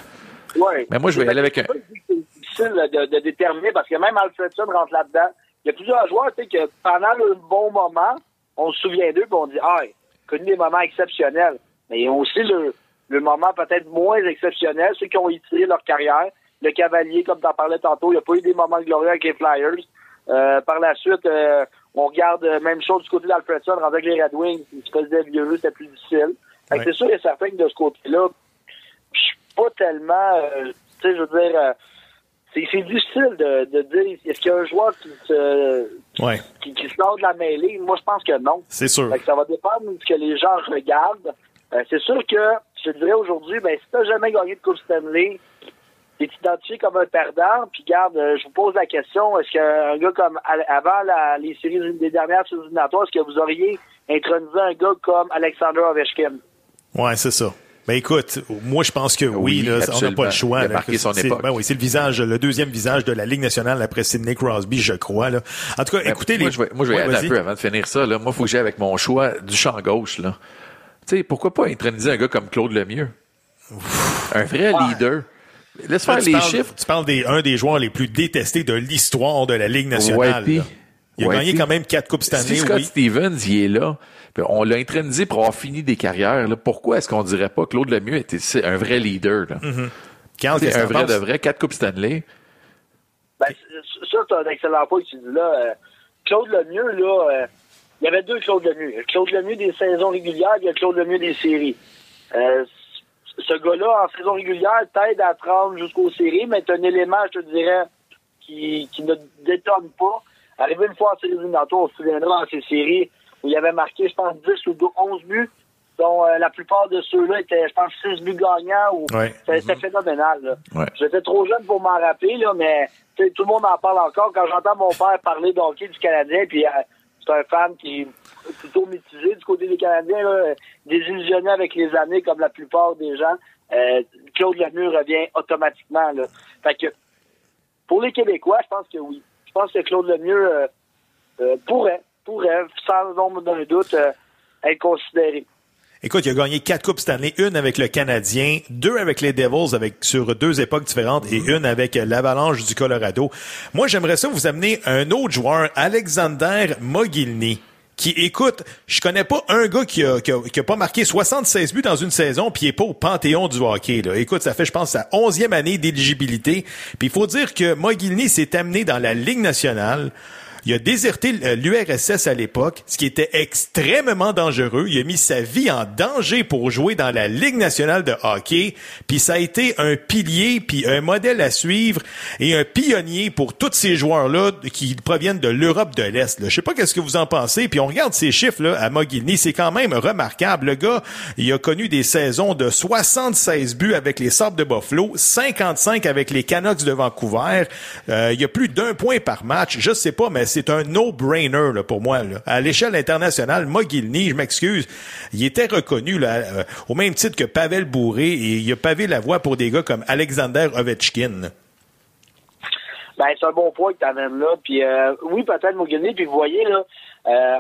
Ouais. Mais moi, je vais y aller avec un- C'est difficile de, de déterminer parce que même Alfredson rentre là-dedans. Il y a plusieurs joueurs, que pendant le bon moment, on se souvient d'eux et on dit, ah, connu des moments exceptionnels. Mais ils ont aussi le, le moment peut-être moins exceptionnel, ceux qui ont étiré leur carrière. Le Cavalier, comme tu en parlais tantôt, il n'y a pas eu des moments glorieux avec les Flyers. Euh, par la suite, euh, on regarde euh, même chose du côté d'Alfredson, rendu avec les Red Wings, il se faisait vieux, c'était plus difficile. Fait que Ouais. C'est sûr et certain que de ce côté-là, je suis pas tellement, euh, tu sais, je veux dire, c'est difficile de, de dire, est-ce qu'il y a un joueur qui se, Ouais. qui, de la mêlée? Moi, je pense que non. C'est sûr. Que ça va dépendre de ce que les gens regardent. Euh, c'est sûr que, je te dirais aujourd'hui, ben, si t'as jamais gagné de Coupe Stanley, t'es identifié comme un perdant, puis garde, euh, je vous pose la question, est-ce qu'un gars comme, avant la- les séries des dernières séries éliminatoires, est-ce que vous auriez intronisé un gars comme Alexander Ovechkin? Ouais, c'est ça. Ben écoute, moi je pense que oui, Oui, là, on n'a pas le choix. Il a là. marqué son époque. Ben oui, c'est le visage, le deuxième visage de la Ligue nationale après Sidney Crosby, je crois. Là. En tout cas, Ben, écoutez moi, les. je vais, moi, je vais y Ouais, aller un peu avant de finir ça. Là. Moi, il faut que j'aille avec mon choix du champ gauche. Là. Tu sais, pourquoi pas introniser un gars comme Claude Lemieux? Un vrai leader. Laisse faire les parles- chiffres. Tu parles des un des joueurs les plus détestés de l'histoire de la Ligue nationale. Il a gagné quand même quatre coupes cette Si année, Scott oui. Stevens, il est là. Puis on l'a intronisé pour avoir fini des carrières. Là. Pourquoi est-ce qu'on dirait pas que Claude Lemieux était c'est un vrai leader? Là? Sais, qu'est-ce que un vrai de vrai, quatre coupes Stanley. Ben, c'est- ça, c'est un excellent point que tu dis là. Euh, Claude Lemieux, là, euh, il y avait deux Claude Lemieux. Il y a Claude Lemieux des saisons régulières, il y a Claude Lemieux des séries. Euh, ce gars-là, en saison régulière, t'aide à te rendre jusqu'aux séries, mais c'est un élément, je te dirais, qui, qui ne détonne pas. Arrivé une fois en séries éliminatoires, on se souviendra dans ces séries où il avait marqué, je pense, 10 ou 12, 11 buts, dont euh, la plupart de ceux-là étaient, je pense, 6 buts gagnants. Ou... Ouais. C'était c'était phénoménal. Là. Ouais. J'étais trop jeune pour m'en rappeler, là, mais tout le monde en parle encore. Quand j'entends mon père parler d'hockey du Canadien, puis euh, c'est un fan qui est plutôt mitigé du côté des Canadiens, là, désillusionné avec les années, comme la plupart des gens, euh, Claude Lemieux revient automatiquement. Là. Fait que pour les Québécois, je pense que oui. Je pense que Claude Lemieux euh, euh, pourrait, pourrait, sans nombre d'un doute, euh, être considéré. Écoute, il a gagné quatre coupes Stanley, une avec le Canadien, deux avec les Devils avec sur deux époques différentes et une avec l'Avalanche du Colorado. Moi, j'aimerais ça vous amener un autre joueur, Alexander Mogilny. Qui écoute, je connais pas un gars qui a, qui a, qui a pas marqué 76 buts dans une saison puis est pas au panthéon du hockey. Là. Écoute, ça fait, je pense, sa onzième année d'éligibilité. Puis il faut dire que Mogilny s'est amené dans la Ligue nationale. Il a déserté euh, l'URSS à l'époque, ce qui était extrêmement dangereux. Il a mis sa vie en danger pour jouer dans la Ligue nationale de hockey. Puis ça a été un pilier, puis un modèle à suivre et un pionnier pour tous ces joueurs-là qui proviennent de l'Europe de l'Est. Je sais pas qu'est-ce que vous en pensez. Puis on regarde ces chiffres là à Mogilny, c'est quand même remarquable. Le gars, il a connu des saisons de 76 buts avec les Sabres de Buffalo, 55 avec les Canucks de Vancouver. Euh, il y a plus d'un point par match. Je sais pas, mais c'est un no-brainer là, pour moi. À l'échelle internationale, Mogilny, je m'excuse, il était reconnu là, euh, au même titre que Pavel Bourré et il a pavé la voie pour des gars comme Alexander Ovechkin. Ben, c'est un bon point que tu amènes là. Puis euh, oui, peut-être Mogilny. Puis vous voyez, là, euh,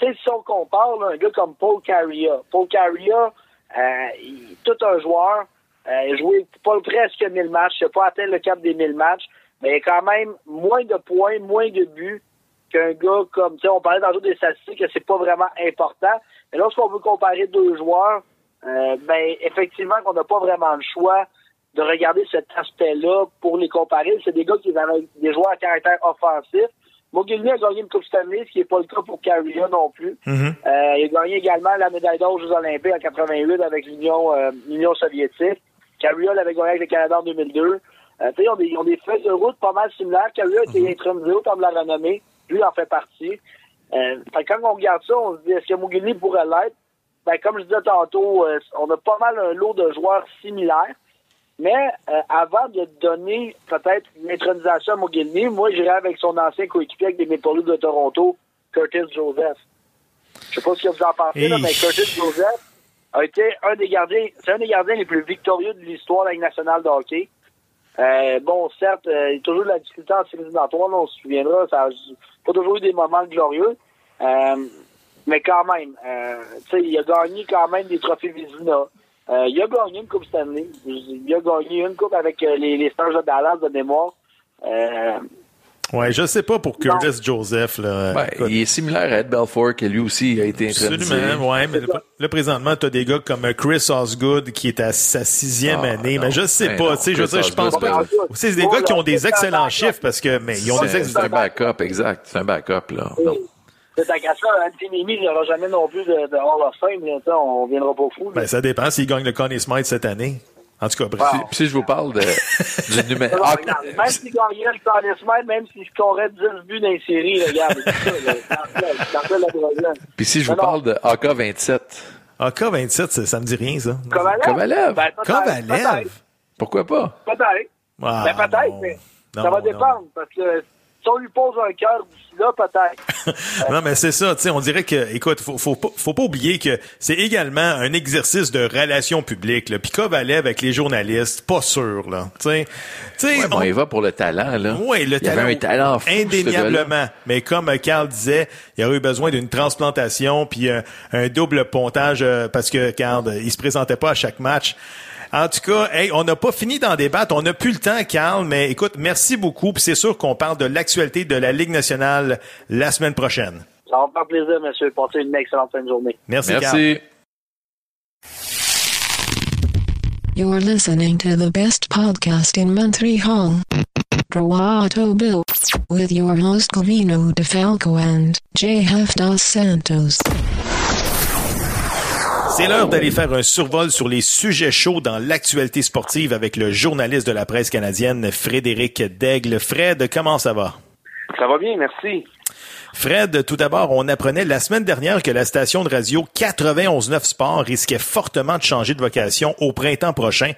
si on compare là, un gars comme Paul Carrier. Paul Carrier, euh, il- tout un joueur, il a joué pas presque 1000 matchs, il n'a pas atteint le cap des 1000 matchs, mais quand même moins de points, moins de buts qu'un gars comme, tu sais, on parlait tantôt des statistiques, que c'est pas vraiment important. Mais lorsqu'on veut comparer deux joueurs, euh, ben, effectivement, qu'on n'a pas vraiment le choix de regarder cet aspect-là pour les comparer. C'est des gars qui avaient des joueurs à caractère offensif. Mogilny a gagné une Coupe Stanley, ce qui n'est pas le cas pour Carrier non plus. Mhm. Euh, il a gagné également la médaille d'or aux Jeux Olympiques en 88 avec l'Union euh, l'Union soviétique. Carrier l'avait gagné avec le Canada en 2002. Euh, ils ont des, ils ont des feuilles de route pas mal similaires. Carrier a été intronisé au temps de la renommée. Lui en fait partie. Euh, fait quand on regarde ça, on se dit est-ce que Mogilny pourrait l'être? Ben, comme je disais tantôt, euh, on a pas mal un lot de joueurs similaires. Mais euh, avant de donner peut-être une intronisation à Mogilny, moi j'irais avec son ancien coéquipier avec des Maple Leafs de Toronto, Curtis Joseph. Je sais pas ce que vous en pensez, là, mais Curtis Joseph a été un des gardiens, c'est un des gardiens les plus victorieux de l'histoire de la Ligue nationale de hockey. Euh, bon, certes, euh, il y a toujours de la difficulté en séries éliminatoires, là, on se souviendra, ça a pas toujours eu des moments glorieux. Euh, mais quand même, euh, il a gagné quand même des trophées Vizina. Euh, il a gagné une Coupe Stanley. Il a gagné une Coupe avec euh, les, les Stars de Dallas de mémoire. Ouais, je sais pas pour Curtis Joseph, là. Ben, il est similaire à Ed Belfour, qui lui aussi a été intronisé. Absolument, ouais, mais là, présentement, tu as des gars comme Chris Osgood qui est à sa sixième Ah, année, non. mais je sais Ben pas, tu sais, je veux Chris dire, je pense pas. C'est des gars qui ont des excellents chiffres parce que, mais ils ont des C'est ex... c'est un backup, exact. C'est un backup, là. À ça, Anthony Mimi, il n'aura jamais non plus de, de Hall of Fame. Là, ça, on viendra pas fou. Ben, ça dépend s'ils gagnent le Connie Smythe cette année. En tout cas, bref. Si, puis si je vous parle de, du (laughs) numéro... Ah, regarde, même gagnerait le Conn Smythe, même s'il scorait 10 buts dans les séries, regarde, puis si je vous Non, non. parle de AK-27, AK-27, ça, ça me dit rien, ça. Kovalev? Kovalev. Ben, peut-être, Kovalev? Ben, pourquoi pas? Peut-être. Peut-être. Ah, ben, peut-être, mais Non, ça va non. dépendre. Parce que si on lui pose un cœur d'ici là, peut-être. (laughs) Non, mais c'est ça, tu sais, on dirait que, écoute, faut, faut, pas, faut pas oublier que c'est également un exercice de relations publiques, là. Puis Kovalev avec les journalistes, pas sûr, là. Tu sais, tu sais, Ouais, bon, on- il va pour le talent, là. Oui, le il avait un talent fou, indéniablement. Mais comme euh, Carl disait, il aurait eu besoin d'une transplantation puis euh, un double pontage euh, parce que Carl, il se présentait pas à chaque match. En tout cas, hey, on n'a pas fini d'en débattre. On n'a plus le temps, Carl, mais écoute, merci beaucoup. Puis c'est sûr qu'on parle de l'actualité de la Ligue nationale la semaine prochaine. Ça va me faire plaisir, monsieur. Passez une excellente fin de journée. Merci, Carl. Merci. You're listening to the best podcast in Montreal. Droito Bill. With your host Covino DeFalco and J.F. Dos Santos. C'est l'heure d'aller faire un survol sur les sujets chauds dans l'actualité sportive avec le journaliste de la presse canadienne, Frédéric Daigle. Fred, comment ça va? Ça va bien, merci. Fred, tout d'abord, on apprenait la semaine dernière que la station de radio 91.9 Sport risquait fortement de changer de vocation au printemps prochain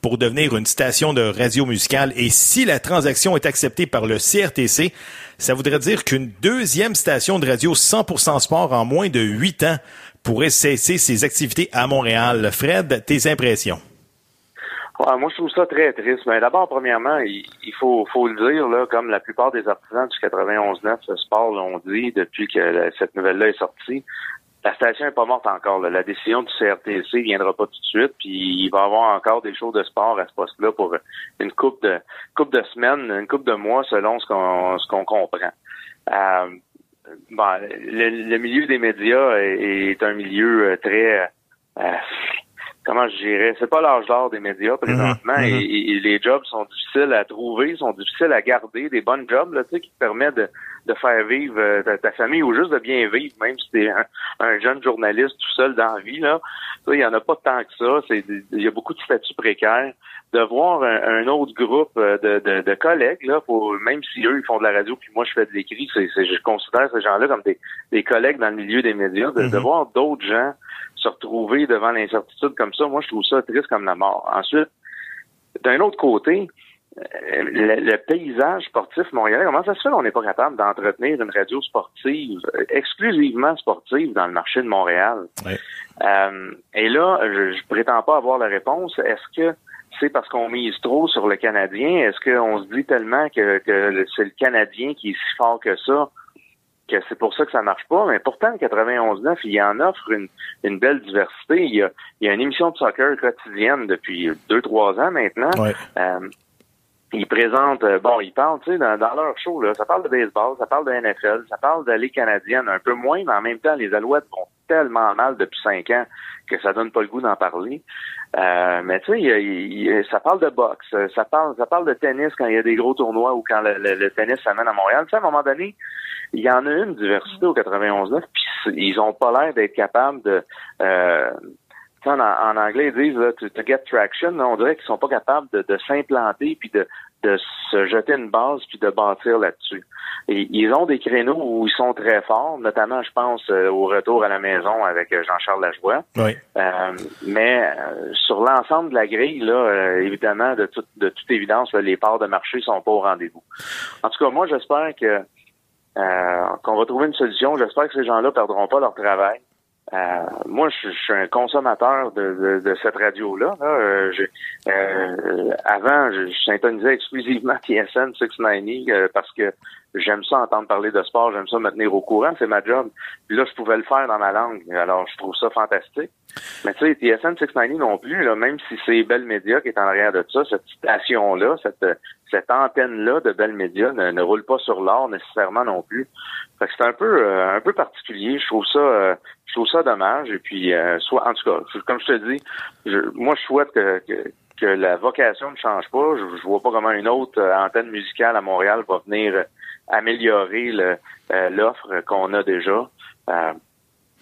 pour devenir une station de radio musicale. Et si la transaction est acceptée par le CRTC, ça voudrait dire qu'une deuxième station de radio 100% sport en moins de huit ans pourrait cesser ses activités à Montréal. Fred, tes impressions? Ouais, moi, je trouve ça très triste. Mais d'abord, premièrement, il, faut, faut le dire, là, comme la plupart des artisans du 91.9 ce sport l'ont dit depuis que cette nouvelle-là est sortie, la station est pas morte encore. là. La décision du CRTC viendra pas tout de suite, puis il va y avoir encore des shows de sport à ce poste-là pour une coupe de coupe de semaines, une coupe de mois, selon ce qu'on ce qu'on comprend. Euh, bon, le, le milieu des médias est, est un milieu euh, très euh, comment je dirais, c'est pas l'âge d'or des médias présentement Mhm, mhm. Et, les jobs sont difficiles à trouver, sont difficiles à garder, des bonnes jobs là, tu sais, qui te permettent de, de faire vivre euh, ta, ta famille ou juste de bien vivre, même si t'es un, un jeune journaliste tout seul dans la vie là. Il y en a pas tant que ça. C'est, il y a beaucoup de statuts précaires. De voir un, un autre groupe euh, de, de, de collègues là, pour, même si eux ils font de la radio puis moi je fais de l'écrit, c'est, je considère ces gens-là comme des, des collègues dans le milieu des médias. De, de Mhm. voir d'autres gens se retrouver devant l'incertitude comme ça, moi je trouve ça triste comme la mort. Ensuite, d'un autre côté, euh, le, le paysage sportif montréalais, comment ça se fait qu'on n'est pas capable d'entretenir une radio sportive, euh, exclusivement sportive, dans le marché de Montréal? Ouais. Euh, et là, je, je prétends pas avoir la réponse. Est-ce que c'est parce qu'on mise trop sur le Canadien? Est-ce qu'on se dit tellement que, que c'est le Canadien qui est si fort que ça? Que c'est pour ça que ça marche pas? Mais pourtant, le 91-9, il en offre une, une belle diversité. Il y, a, il y a une émission de soccer quotidienne depuis deux, trois ans maintenant. Ouais. Euh, ils présentent, euh, bon, ils parlent, tu sais, dans, dans leur show, là, ça parle de baseball, ça parle de NFL, ça parle de Ligue canadienne, un peu moins, mais en même temps, les Alouettes vont tellement mal depuis cinq ans que ça donne pas le goût d'en parler. Euh, mais tu sais, ça parle de boxe, ça parle, ça parle de tennis quand il y a des gros tournois ou quand le, le- le tennis s'amène à Montréal. Tu sais, à un moment donné, il y en a une diversité au 91-9, puis ils ont pas l'air d'être capables de... Euh, en, en anglais, ils disent là, to, to get traction. là, on dirait qu'ils sont pas capables de, de s'implanter puis de, de se jeter une base puis de bâtir là-dessus. Et ils ont des créneaux où ils sont très forts, notamment, je pense, euh, au retour à la maison avec euh, Jean-Charles Lajoie. Oui. Euh, mais euh, sur l'ensemble de la grille, là, évidemment, de, toute de toute évidence, là, les parts de marché sont pas au rendez-vous. En tout cas, moi, j'espère que euh, qu'on va trouver une solution. J'espère que ces gens-là perdront pas leur travail. Euh, moi, je, je suis un consommateur de, de, de cette radio-là. là. Euh, euh, avant, je, je syntonisais exclusivement TSN 690 euh, parce que j'aime ça entendre parler de sport, j'aime ça me tenir au courant, c'est ma job. Puis là, je pouvais le faire dans ma langue. Alors, je trouve ça fantastique. Mais tu sais, TSN 690 non plus, là, même si c'est Bell Media qui est en arrière de ça, cette station-là, cette, cette antenne-là de Bell Media ne, ne roule pas sur l'or nécessairement non plus. Fait que c'est un peu euh, un peu particulier. Je trouve ça euh, je trouve ça dommage. Et puis euh, soit en tout cas, comme je te dis, je, moi je souhaite que, que, que la vocation ne change pas. Je, je vois pas comment une autre euh, antenne musicale à Montréal va venir améliorer euh, l'offre qu'on a déjà. Euh,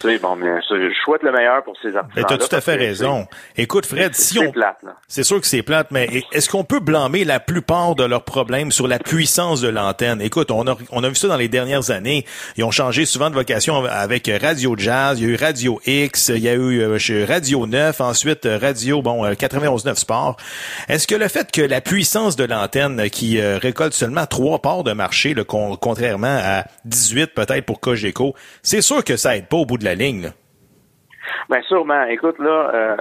sais, bon, mais ça, je souhaite le meilleur pour ces t'as tout à fait raison. Écoute, Fred, si C'est on. C'est sûr que c'est plate, mais est-ce qu'on peut blâmer la plupart de leurs problèmes sur la (laughs) puissance de l'antenne? Écoute, on a, on a vu ça dans les dernières années. Ils ont changé souvent de vocation avec Radio Jazz, il y a eu Radio X, il y a eu euh, chez Radio 9, ensuite euh, Radio, bon, euh, 91.9 Sport. Est-ce que le fait que la puissance de l'antenne qui euh, récolte seulement trois parts de marché, con- contrairement à 18 peut-être pour Cogeco, c'est sûr que ça aide pas au bout de la ligne, là? Ben sûrement. Écoute, là, euh,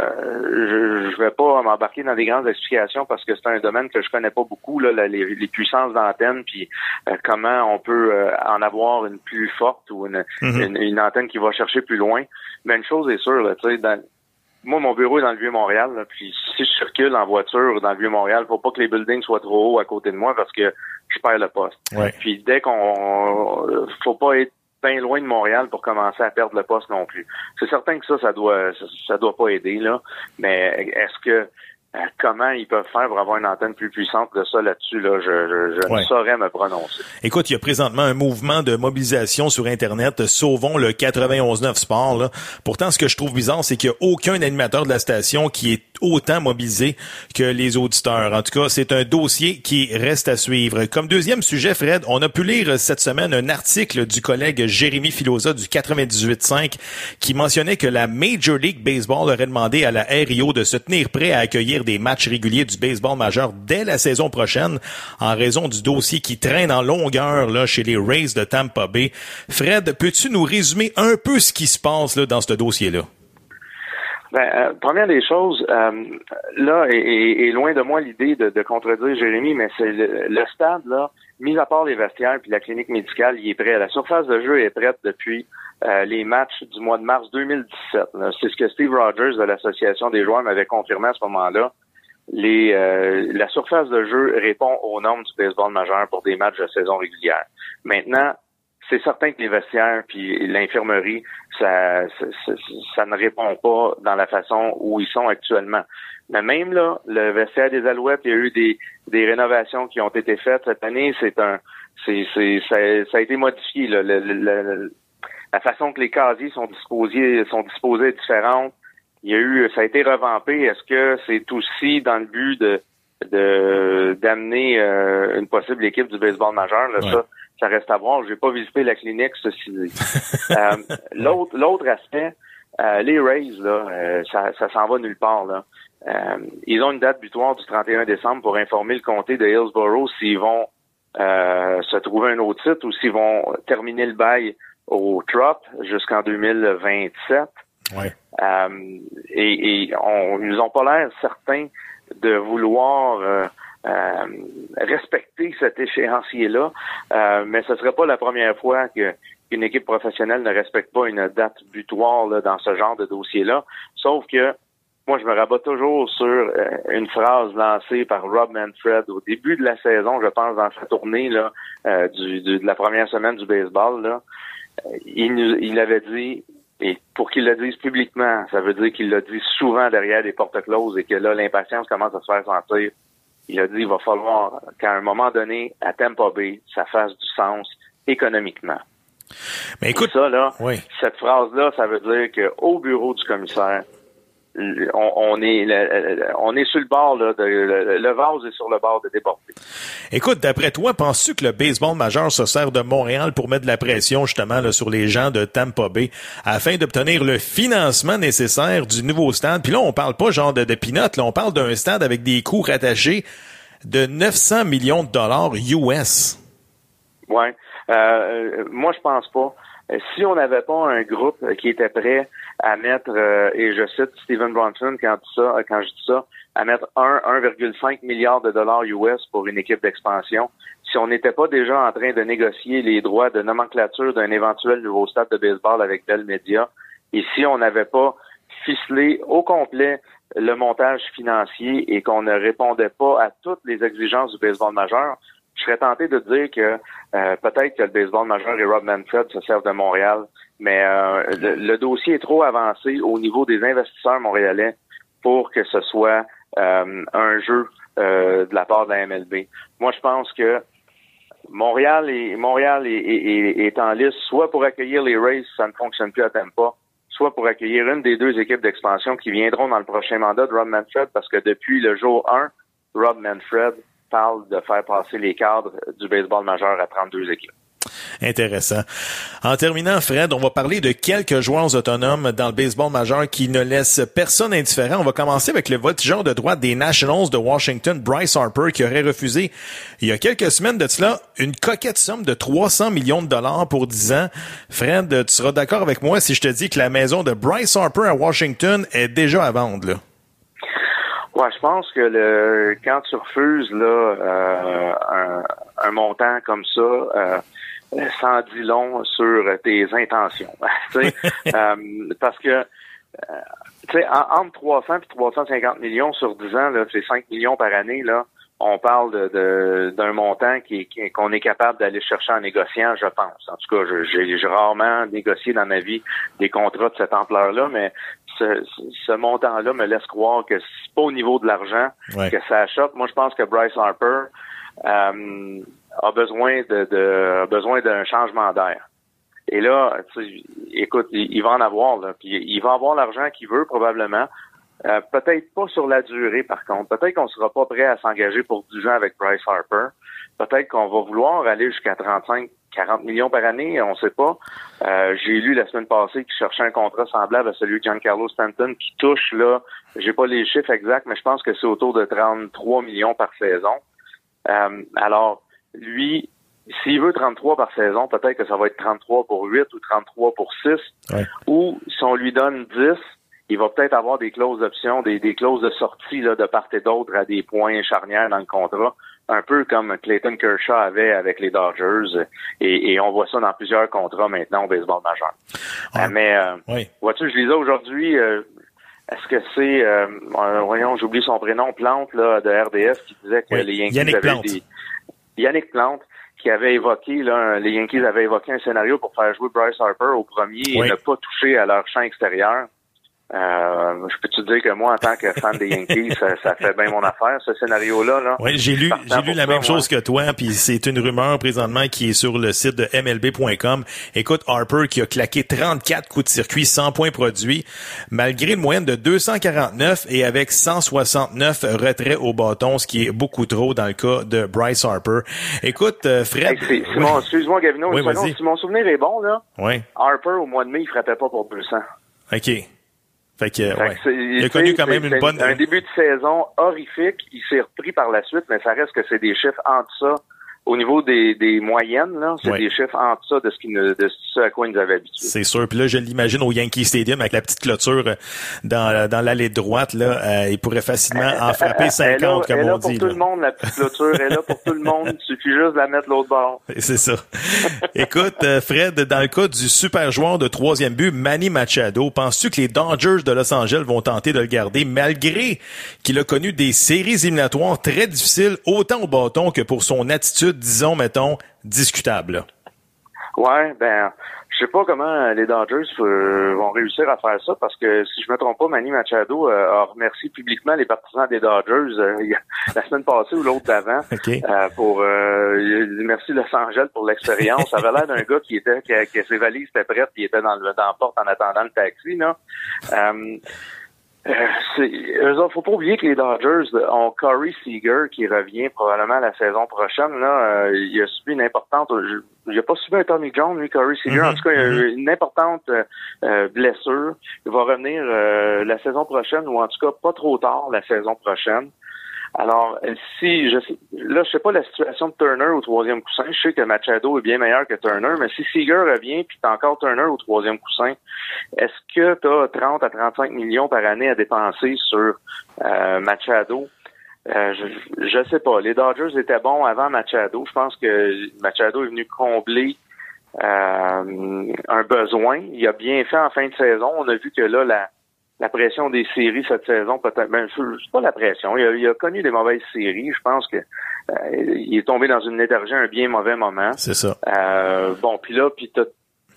je, je vais pas m'embarquer dans des grandes explications parce que c'est un domaine que je connais pas beaucoup, là, la- les, les puissances d'antenne, puis euh, comment on peut euh, en avoir une plus forte ou une, Mhm. une, une antenne qui va chercher plus loin. Mais une chose est sûre, tu sais, moi, mon bureau est dans le Vieux-Montréal, puis si je circule en voiture dans le Vieux-Montréal, faut pas que les buildings soient trop hauts à côté de moi parce que je perds le poste. Ouais. Puis dès qu'on faut pas être bien loin de Montréal pour commencer à perdre le poste non plus. C'est certain que ça, ça doit ça, doit pas aider, là. Mais est-ce que comment ils peuvent faire pour avoir une antenne plus puissante de ça là-dessus, là, je, je, je Ouais. ne saurais me prononcer. Écoute, il y a présentement un mouvement de mobilisation sur Internet. Sauvons le 91.9 Sport. Là. Pourtant, ce que je trouve bizarre, c'est qu'il n'y a aucun animateur de la station qui est autant mobilisé que les auditeurs. En tout cas, c'est un dossier qui reste à suivre. Comme deuxième sujet, Fred, on a pu lire cette semaine un article du collègue Jérémy Filosa du 98.5 qui mentionnait que la Major League Baseball aurait demandé à la RIO de se tenir prêt à accueillir des matchs réguliers du baseball majeur dès la saison prochaine en raison du dossier qui traîne en longueur là, chez les Rays de Tampa Bay. Fred, peux-tu nous résumer un peu ce qui se passe là, dans ce dossier-là? Ben, euh, première des choses, euh, là, et loin de moi l'idée de, de contredire Jérémy, mais c'est le, le stade, là, mis à part les vestiaires puis la clinique médicale, il est prêt. La surface de jeu est prête depuis euh, les matchs du mois de mars 2017. là. C'est ce que Steve Rogers de l'Association des joueurs m'avait confirmé à ce moment-là. Les, euh, la surface de jeu répond aux normes du baseball majeur pour des matchs de saison régulière. Maintenant, c'est certain que les vestiaires puis l'infirmerie, ça, ça, ça, ne répond pas dans la façon où ils sont actuellement. Mais même là, le vestiaire des Alouettes, il y a eu des, des rénovations qui ont été faites cette année. C'est un, c'est, ça, a été modifié. Là. La façon que les casiers sont disposés, sont disposés est différente. Il y a eu, ça a été revampé. Est-ce que c'est aussi dans le but de de d'amener euh, une possible équipe du baseball majeur? Là, Ouais. ça ça reste à voir j'ai pas visité la clinique ceci dit (laughs) Euh, l'autre l'autre aspect euh, les Rays là ça ça s'en va nulle part là ils ont une date butoir du 31 décembre pour informer le comté de Hillsborough s'ils vont euh, se trouver un autre site ou s'ils vont terminer le bail au Trop jusqu'en 2027 Ouais. euh, et, et on, ils ont pas l'air certains de vouloir euh, euh, respecter cet échéancier-là, euh, mais ce serait pas la première fois que qu'une équipe professionnelle ne respecte pas une date butoir là, dans ce genre de dossier-là. Sauf que moi, je me rabats toujours sur euh, une phrase lancée par Rob Manfred au début de la saison, je pense, dans sa tournée là, euh, du, de la première semaine du baseball. Là. Euh, il, nous, il avait dit, et pour qu'il le dise publiquement, ça veut dire qu'il l'a dit souvent derrière des portes closes et que là, l'impatience commence à se faire sentir. Il a dit il va falloir qu'à un moment donné, à Tampa Bay, ça fasse du sens économiquement. Mais écoute, ça, là, oui. cette phrase-là, ça veut dire qu'au bureau du commissaire, on, on, est on est sur le bord là, de, le, le, vase est sur le bord de déborder. Écoute, d'après toi, penses-tu que le baseball majeur se sert de Montréal pour mettre de la pression justement là, sur les gens de Tampa Bay afin d'obtenir le financement nécessaire du nouveau stade? Puis là, on parle pas genre de, de là, on parle d'un stade avec des coûts rattachés de 900 millions de dollars US. Ouais. Euh, moi, je pense pas. Si on n'avait pas un groupe qui était prêt à mettre, euh, et je cite Stephen Bronson quand, ça, quand je dis ça, à mettre 1,5 milliard de dollars US pour une équipe d'expansion, si on n'était pas déjà en train de négocier les droits de nomenclature d'un éventuel nouveau stade de baseball avec Bell Media, et si on n'avait pas ficelé au complet le montage financier et qu'on ne répondait pas à toutes les exigences du baseball majeur, je serais tenté de dire que euh, peut-être que le baseball majeur et Rob Manfred se servent de Montréal, mais euh, le, dossier est trop avancé au niveau des investisseurs montréalais pour que ce soit euh, un jeu de la part de la MLB. Moi, je pense que Montréal est, Montréal est, est, est en liste soit pour accueillir les Rays, ça ne fonctionne plus à Tampa, soit pour accueillir une des deux équipes d'expansion qui viendront dans le prochain mandat de Rob Manfred, parce que depuis le jour 1, Rob Manfred parle de faire passer les cadres du baseball majeur à 32 équipes. Intéressant. En terminant, Fred, on va parler de quelques joueurs autonomes dans le baseball majeur qui ne laissent personne indifférent. On va commencer avec le voltigeur de droite des Nationals de Washington, Bryce Harper, qui aurait refusé il y a quelques semaines de cela une coquette somme de 300 millions de dollars pour 10 ans. Fred, tu seras d'accord avec moi si je te dis que la maison de Bryce Harper à Washington est déjà à vendre. Là? Ouais, je pense que le quand tu refuses là euh, un, un, montant comme ça, euh, ça en dit long sur tes intentions. (laughs) (laughs) euh, parce que euh, tu sais, entre 300 et 350 millions sur 10 ans, c'est 5 millions par année, là, on parle de, d'un montant qui, qui, qu'on est capable d'aller chercher en négociant, je pense. En tout cas, j'ai, rarement négocié dans ma vie des contrats de cette ampleur-là, mais ce, ce montant-là me laisse croire que c'est pas au niveau de l'argent ouais. que ça achoppe. Moi, je pense que Bryce Harper euh, a besoin de, de a besoin d'un changement d'air. Et là, écoute, il, il, va en avoir, là, puis il va avoir l'argent qu'il veut probablement. Euh, peut-être pas sur la durée, par contre. Peut-être qu'on sera pas prêt à s'engager pour 10 ans avec Bryce Harper. Peut-être qu'on va vouloir aller jusqu'à 35, 40 millions par année, on sait pas. Euh, j'ai lu la semaine passée qu'il cherchait un contrat semblable à celui de Giancarlo Stanton qui touche là, j'ai pas les chiffres exacts, mais je pense que c'est autour de 33 millions par saison. Euh, alors, lui, s'il veut 33 par saison, peut-être que ça va être 33 pour 8 ou 33 pour 6. Ouais. Ou si on lui donne 10, il va peut-être avoir des clauses d'option, des, des clauses de sortie là, de part et d'autre à des points charnières dans le contrat, un peu comme Clayton Kershaw avait avec les Dodgers. Et, et on voit ça dans plusieurs contrats maintenant au baseball majeur. Ouais. mais euh, oui. vois-tu, je lisais aujourd'hui, euh, est-ce que c'est, euh, voyons, j'oublie son prénom, Plante là, de RDS, qui disait que oui. les Yankees Yannick avaient Plante. des... Yannick Plante qui avait évoqué, là, les Yankees avaient évoqué un scénario pour faire jouer Bryce Harper au premier Oui. et ne pas toucher à leur champ extérieur. Euh, je peux te dire que moi, en tant que fan des Yankees, (laughs) ça, ça, fait bien mon affaire, ce scénario-là. Là? Oui, j'ai lu, j'ai lu la même chose que toi, puis c'est une rumeur présentement qui est sur le site de MLB.com. Écoute, Harper qui a claqué 34 coups de circuit, 100 points produits, malgré une moyenne de 249 et avec 169 retraits au bâton, ce qui est beaucoup trop dans le cas de Bryce Harper. Écoute, euh, Fred. Hey, Simon, excuse-moi, Gavino, Oui, une seconde. vas-y. Si mon souvenir est bon, là, Oui, Harper, au mois de mai, il frappait pas pour 200. OK. Fait que, Fait ouais. que Il a connu quand même une bonne... Un début de saison horrifique. Il s'est repris par la suite, mais ça reste que c'est des chiffres entre ça au niveau des, des moyennes, là, c'est Ouais. des chiffres en ça de ce, qui nous- de ce à quoi ils nous avaient habitués. C'est sûr. Puis là, je l'imagine au Yankee Stadium avec la petite clôture euh, dans, dans l'allée droite. Là, euh, il pourrait facilement en frapper Elle est 50, là, comme elle est là on pour dit. tout là. le monde, la petite clôture. Elle est là pour tout le monde. Il suffit juste de la mettre l'autre bord. (laughs) C'est ça. Écoute, euh, Fred, dans le cas du super joueur de troisième but, Manny Machado, penses-tu que les Dodgers de Los Angeles vont tenter de le garder malgré qu'il a connu des séries éliminatoires très difficiles, autant au bâton que pour son attitude, disons, mettons, discutable? Ouais, ben, je sais pas comment les Dodgers euh, vont réussir à faire ça parce que si je me trompe pas, Manny Machado euh, a remercié publiquement les partisans des Dodgers euh, (laughs) la semaine passée ou l'autre d'avant (laughs) euh, pour euh, merci Los Angeles pour l'expérience. Ça avait l'air d'un gars qui était que, ses valises étaient prêtes, il était dans le dans la porte en attendant le taxi là. Euh, autres, faut pas oublier que les Dodgers ont Corey Seager qui revient probablement la saison prochaine. Là, Euh, il a subi une importante, il a pas subi un Tommy John, lui, Corey Seager. En tout cas, il a eu une importante euh, euh, blessure. Il va revenir euh, la saison prochaine, ou en tout cas pas trop tard la saison prochaine. Alors, euh, si je là, je sais pas la situation de Turner au troisième coussin. Je sais que Machado est bien meilleur que Turner, mais si Seager revient puis t'as encore Turner au troisième coussin, est-ce que tu as 30 à 35 millions par année à dépenser sur euh, Machado? Euh, je, je sais pas. Les Dodgers étaient bons avant Machado. Je pense que Machado est venu combler euh, un besoin. Il a bien fait en fin de saison. On a vu que là, la, la pression des séries cette saison, peut-être, ben, je- c'est pas la pression. Il a, il a connu des mauvaises séries. Je pense que euh, il est tombé dans une léthargie à un bien mauvais moment. C'est ça. Euh, bon, puis là, puis t'as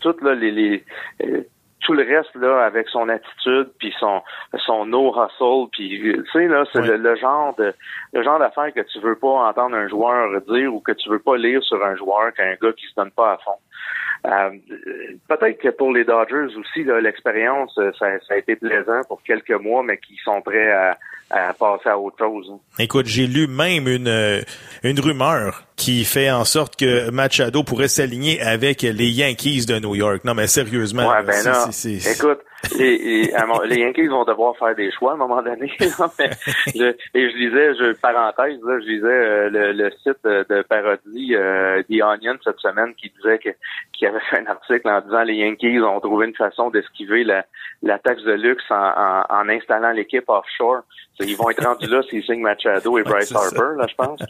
tout là, les, les euh, tout le reste là avec son attitude puis son son no hustle puis tu sais là c'est le, le genre de le genre d'affaire que tu veux pas entendre un joueur dire ou que tu veux pas lire sur un joueur qu'un gars qui se donne pas à fond. Euh, Peut-être que pour les Dodgers aussi, l'expérience, euh, ça, ça a été plaisant pour quelques mois, mais qui sont prêts à, à passer à autre chose. hein. Écoute, j'ai lu même une, euh, une rumeur qui fait en sorte que Machado pourrait s'aligner avec les Yankees de New York. Non, mais sérieusement. Ouais, ben c'est- écoute, les, les, Yankees vont devoir faire des choix à un moment donné. (laughs) et je lisais, je, parenthèse, je lisais euh, le, site de, parodie euh, The Onion cette semaine qui disait que qui avait fait un article en disant les Yankees ont trouvé une façon d'esquiver la, taxe de luxe en installant l'équipe offshore. Ils vont être rendus là s'ils signent Machado et Bryce. Harper, là, je pense.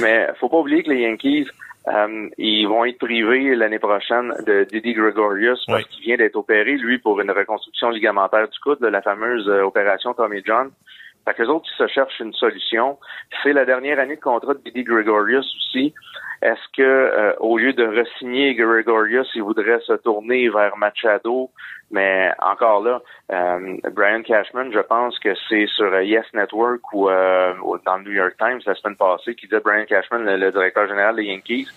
Mais faut pas oublier que les Yankees, euh, ils vont être privés l'année prochaine de Didi Gregorius parce Oui. qu'il vient d'être opéré, lui, pour une reconstruction ligamentaire du coude, de la fameuse euh, opération Tommy John. Fait que autres, ils se cherchent une solution. C'est la dernière année de contrat de Didi Gregorius aussi. Est-ce que, euh, au lieu de resigner Gregorius, il voudrait se tourner vers Machado? Mais encore là, euh, Brian Cashman, je pense que c'est sur Yes Network ou euh, dans le New York Times la semaine passée qui disait Brian Cashman, le, le directeur général des Yankees,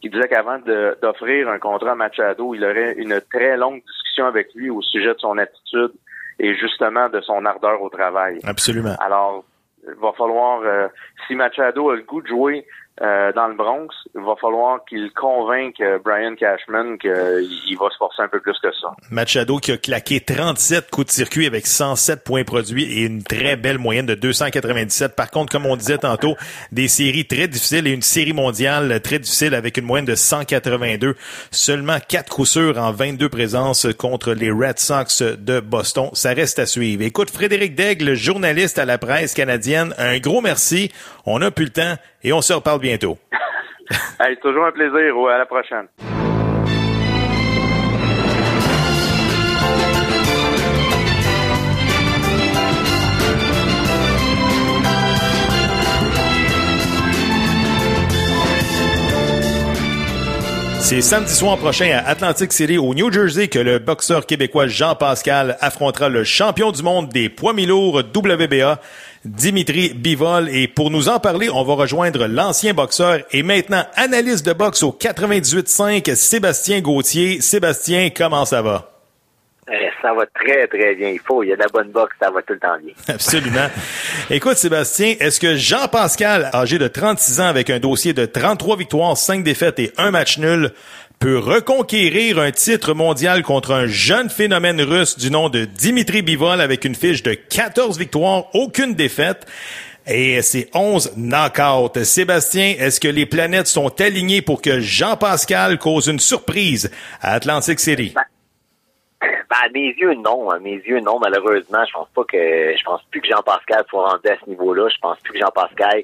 qui disait qu'avant d'offrir un contrat à Machado, il aurait une très longue discussion avec lui au sujet de son attitude et justement de son ardeur au travail. Absolument. Alors, il va falloir, euh, si Machado a le goût de jouer euh, dans le Bronx, il va falloir qu'il convainque euh, Brian Cashman qu'il va se forcer un peu plus que ça. Machado qui a claqué 37 coups de circuit avec 107 points produits et une très belle moyenne de 297. Par contre, comme on disait tantôt, des séries très difficiles et une série mondiale très difficile avec une moyenne de 182. Seulement 4 coups sûrs en 22 présences contre les Red Sox de Boston. Ça reste à suivre. Écoute, Frédéric Daigle, journaliste à la presse canadienne, un gros merci. On n'a plus le temps et on se reparle bientôt. (laughs) Hey, c'est toujours un plaisir. À la prochaine. C'est samedi soir prochain à Atlantic City au New Jersey que le boxeur québécois Jean Pascal affrontera le champion du monde des poids mi-lourds WBA, Dimitri Bivol. Et pour nous en parler, on va rejoindre l'ancien boxeur et maintenant analyste de boxe au 98.5, Sébastien Gauthier. Sébastien, comment ça va? Eh, Ça va très, très bien. Il faut. Il y a de la bonne boxe, ça va tout le temps bien. (laughs) Absolument. Écoute, Sébastien, est-ce que Jean-Pascal, âgé de 36 ans avec un dossier de 33 victoires, 5 défaites et un match nul, peut reconquérir un titre mondial contre un jeune phénomène russe du nom de Dimitri Bivol avec une fiche de 14 victoires, aucune défaite? Et c'est 11 knockouts. Sébastien, est-ce que les planètes sont alignées pour que Jean-Pascal cause une surprise à Atlantic City? Ben, à mes yeux, non. À mes yeux, non. Malheureusement, je pense pas que je pense plus que Jean-Pascal soit rendu à ce niveau-là. Je pense plus que Jean-Pascal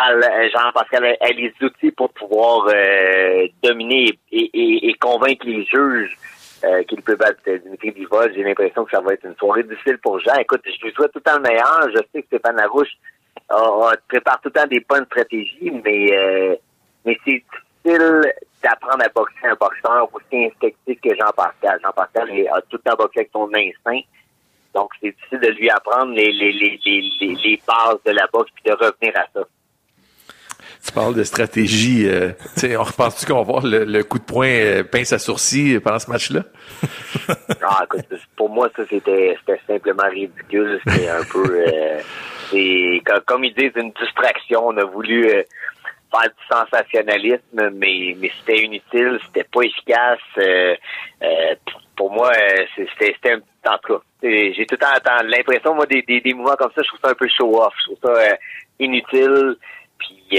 euh, Jean-Pascal a les outils pour pouvoir euh, dominer et, convaincre les juges euh, qu'il peut battre Dimitri Bivol. J'ai l'impression que ça va être une soirée difficile pour Jean. Écoute, je lui souhaite tout le temps le meilleur. Je sais que Stéphane Larouche prépare tout le temps des bonnes stratégies, mais, euh, mais c'est difficile d'apprendre à boxer un boxeur aussi instinctif que Jean-Pascal. Jean-Pascal a tout le temps boxé avec son instinct. Donc, c'est difficile de lui apprendre les, les, les, les, les bases de la boxe puis de revenir à ça. Tu parles de stratégie. Euh, on repense-tu qu'on va voir le, coup de poing euh, pince à sourcil pendant ce match-là? (laughs) ah, écoute, pour moi, ça, c'était simplement ridicule. C'était un peu... Euh, c'est comme, ils disent, une distraction. On a voulu euh, faire du sensationnalisme, mais, mais c'était inutile, c'était pas efficace. Euh, pour moi, c'était un en tout cas, j'ai tout le temps l'impression, moi, des, des, des, mouvements comme ça, je trouve ça un peu show-off. Je trouve ça inutile. Puis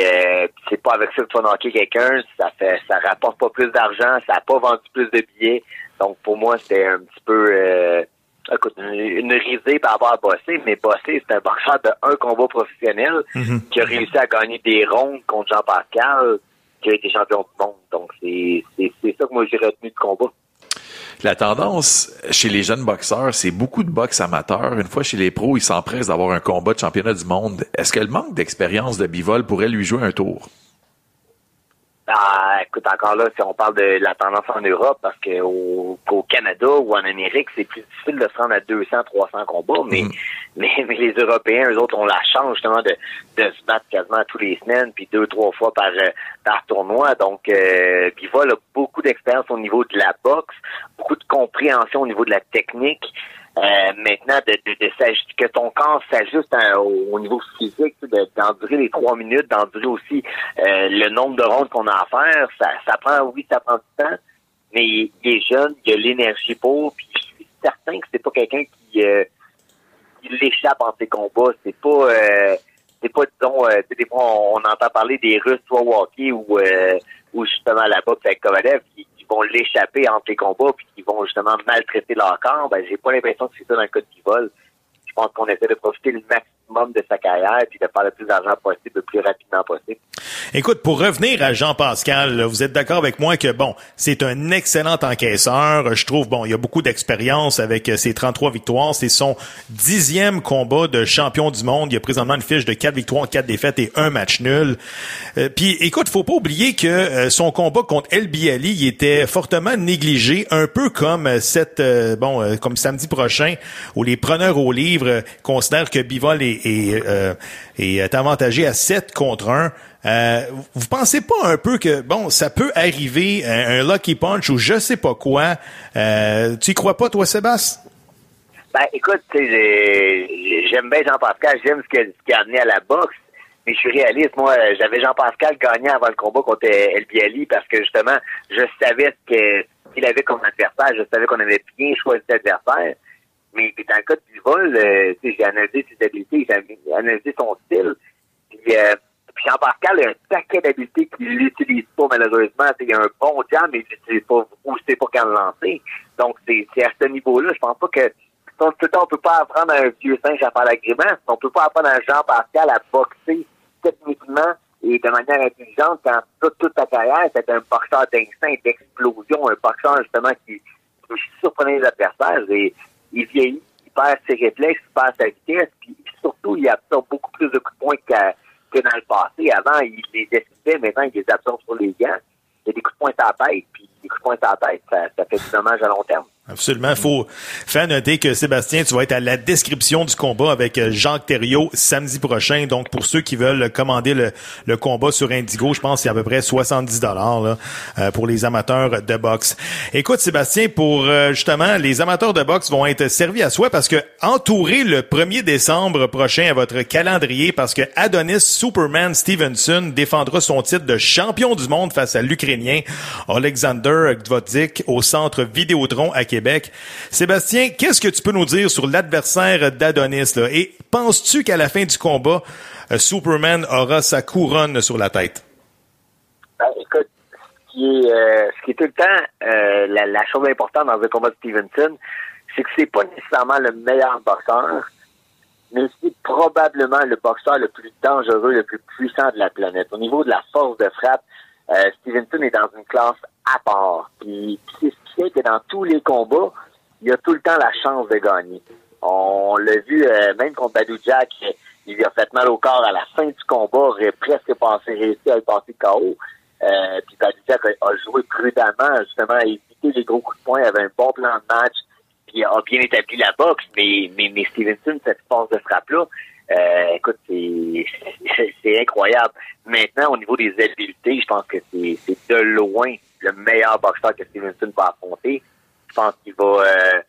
c'est pas avec ça que tu vas knocker quelqu'un, ça fait ça rapporte pas plus d'argent, ça a pas vendu plus de billets. Donc pour moi, c'était un petit peu écoute, une, risée par rapport à Bossé, mais Bossé, c'est un boxeur de un combat professionnel Mhm. qui a réussi à gagner des rondes contre Jean-Pascal, qui a été champion du monde. Donc, c'est ça que moi j'ai retenu de combat. La tendance chez les jeunes boxeurs, c'est beaucoup de boxe amateurs. Une fois chez les pros, ils s'empressent d'avoir un combat de championnat du monde. Est-ce que le manque d'expérience de Bivol pourrait lui jouer un tour? Ah, écoute, encore là, si on parle de la tendance en Europe, parce que au, qu'au Canada ou en Amérique, c'est plus difficile de se rendre à 200, 300 combats, mais, mais, mais les Européens, eux autres, ont la chance justement de, de se battre quasiment tous les semaines, puis deux, trois fois par, euh, par tournoi. Donc, euh, Bivol a beaucoup d'expérience au niveau de la boxe, beaucoup de compréhension au niveau de la technique. Euh, maintenant, de, de, de que ton corps s'ajuste au, niveau physique, d'endurer les trois minutes, d'endurer aussi euh, le nombre de rondes qu'on a à faire, ça, ça prend, oui, ça prend du temps, mais il, est jeune, il a l'énergie pour, puis je suis certain que c'est pas quelqu'un qui, euh, l'échappe en ses combats. C'est pas, euh, c'est pas, disons, euh, des fois on, on, entend parler des Russes, soit hockey ou, euh, ou justement la boxe avec Kovalev, qui, vont l'échapper entre les combats puis qui vont justement maltraiter leur corps, ben j'ai pas l'impression que c'est ça dans le cas de vol. Je pense qu'on essaie de profiter le maximum de sa carrière puis de faire le plus d'argent possible le plus rapidement possible. Écoute, pour revenir à Jean-Pascal, vous êtes d'accord avec moi que bon, c'est un excellent encaisseur. Je trouve bon, il y a beaucoup d'expérience avec ses 33 victoires. C'est son dixième combat de champion du monde. Il y a présentement une fiche de 4 victoires, 4 défaites et un match nul. Euh, Puis écoute, faut pas oublier que euh, son combat contre El Biali, était fortement négligé, un peu comme cette euh, bon, comme samedi prochain, où les preneurs au livre considèrent que Bivol est, est, est avantagé à 7 contre 1. Euh, vous pensez pas un peu que bon, ça peut arriver un, lucky punch ou je sais pas quoi. Euh, tu y crois pas, toi, Sébastien? Ben, écoute, j'aime bien Jean-Pascal, j'aime ce qu'il a amené à la boxe, mais je suis réaliste. Moi, j'avais Jean-Pascal gagné avant le combat contre El Biali parce que justement, je savais ce qu'il avait comme adversaire, je savais qu'on avait bien choisi l'adversaire. Mais dans le cas de Bivol, euh, j'ai analysé ses habiletés, j'ai analysé son style. Puis, euh, Jean-Pascal a un paquet d'habiletés qu'il n'utilise pas malheureusement. Il a un bon jam, mais il n'utilise pas ou sait pas quand le lancer. Donc c'est à ce niveau-là. Je pense pas que on peut pas apprendre à un vieux singe à faire la grimace. On peut pas apprendre à Jean-Pascal à boxer techniquement et de manière intelligente quand toute, toute ta carrière, c'est un boxeur d'instinct, d'explosion, un boxeur justement qui, qui surprenait les adversaires. Il vieillit, il perd ses réflexes, il perd sa vitesse, puis surtout, il absorbe beaucoup plus de coups de poing que dans le passé. Avant, il les esquivait, maintenant, il les absorbe sur les gants. Il y a des coups de poing à la tête, puis des coups de poing à la tête, ça, ça fait du dommage à long terme. Absolument. Faut faire noter que Sébastien, tu vas être à la description du combat avec euh, Jacques Thériault samedi prochain. Donc, pour ceux qui veulent commander le, le combat sur Indigo, je pense qu'il y a à peu près 70 dollars euh, pour les amateurs de boxe. Écoute, Sébastien, pour euh, justement, les amateurs de boxe vont être servis à soi parce que entourez le 1er décembre prochain à votre calendrier parce que Adonis Superman Stevenson défendra son titre de champion du monde face à l'Ukrainien Alexander Gvodzik au centre Vidéotron à Québec Sébastien, qu'est-ce que tu peux nous dire sur l'adversaire d'Adonis? Là? Et penses-tu qu'à la fin du combat, euh, Superman aura sa couronne sur la tête? Ben, écoute, ce qui est, euh, ce qui est tout le temps euh, la, chose importante dans un combat de Stevenson, c'est que c'est pas nécessairement le meilleur boxeur, mais c'est probablement le boxeur le plus dangereux, le plus puissant de la planète. Au niveau de la force de frappe, Stevenson est dans une classe à part. Puis, puis que dans tous les combats, il a tout le temps la chance de gagner. On l'a vu euh, même contre Badou Jack, il lui a fait mal au corps à la fin du combat, aurait presque passé, réussi à le passer KO. Euh, puis Badou Jack a, joué prudemment, justement, à éviter les gros coups de poing, avait un bon plan de match, puis a bien établi la boxe, mais, mais, Stevenson, cette force de frappe-là, euh, écoute, c'est incroyable. Maintenant, au niveau des habiletés, je pense que c'est de loin le meilleur boxeur que Stevenson va affronter. Je pense qu'il va, euh,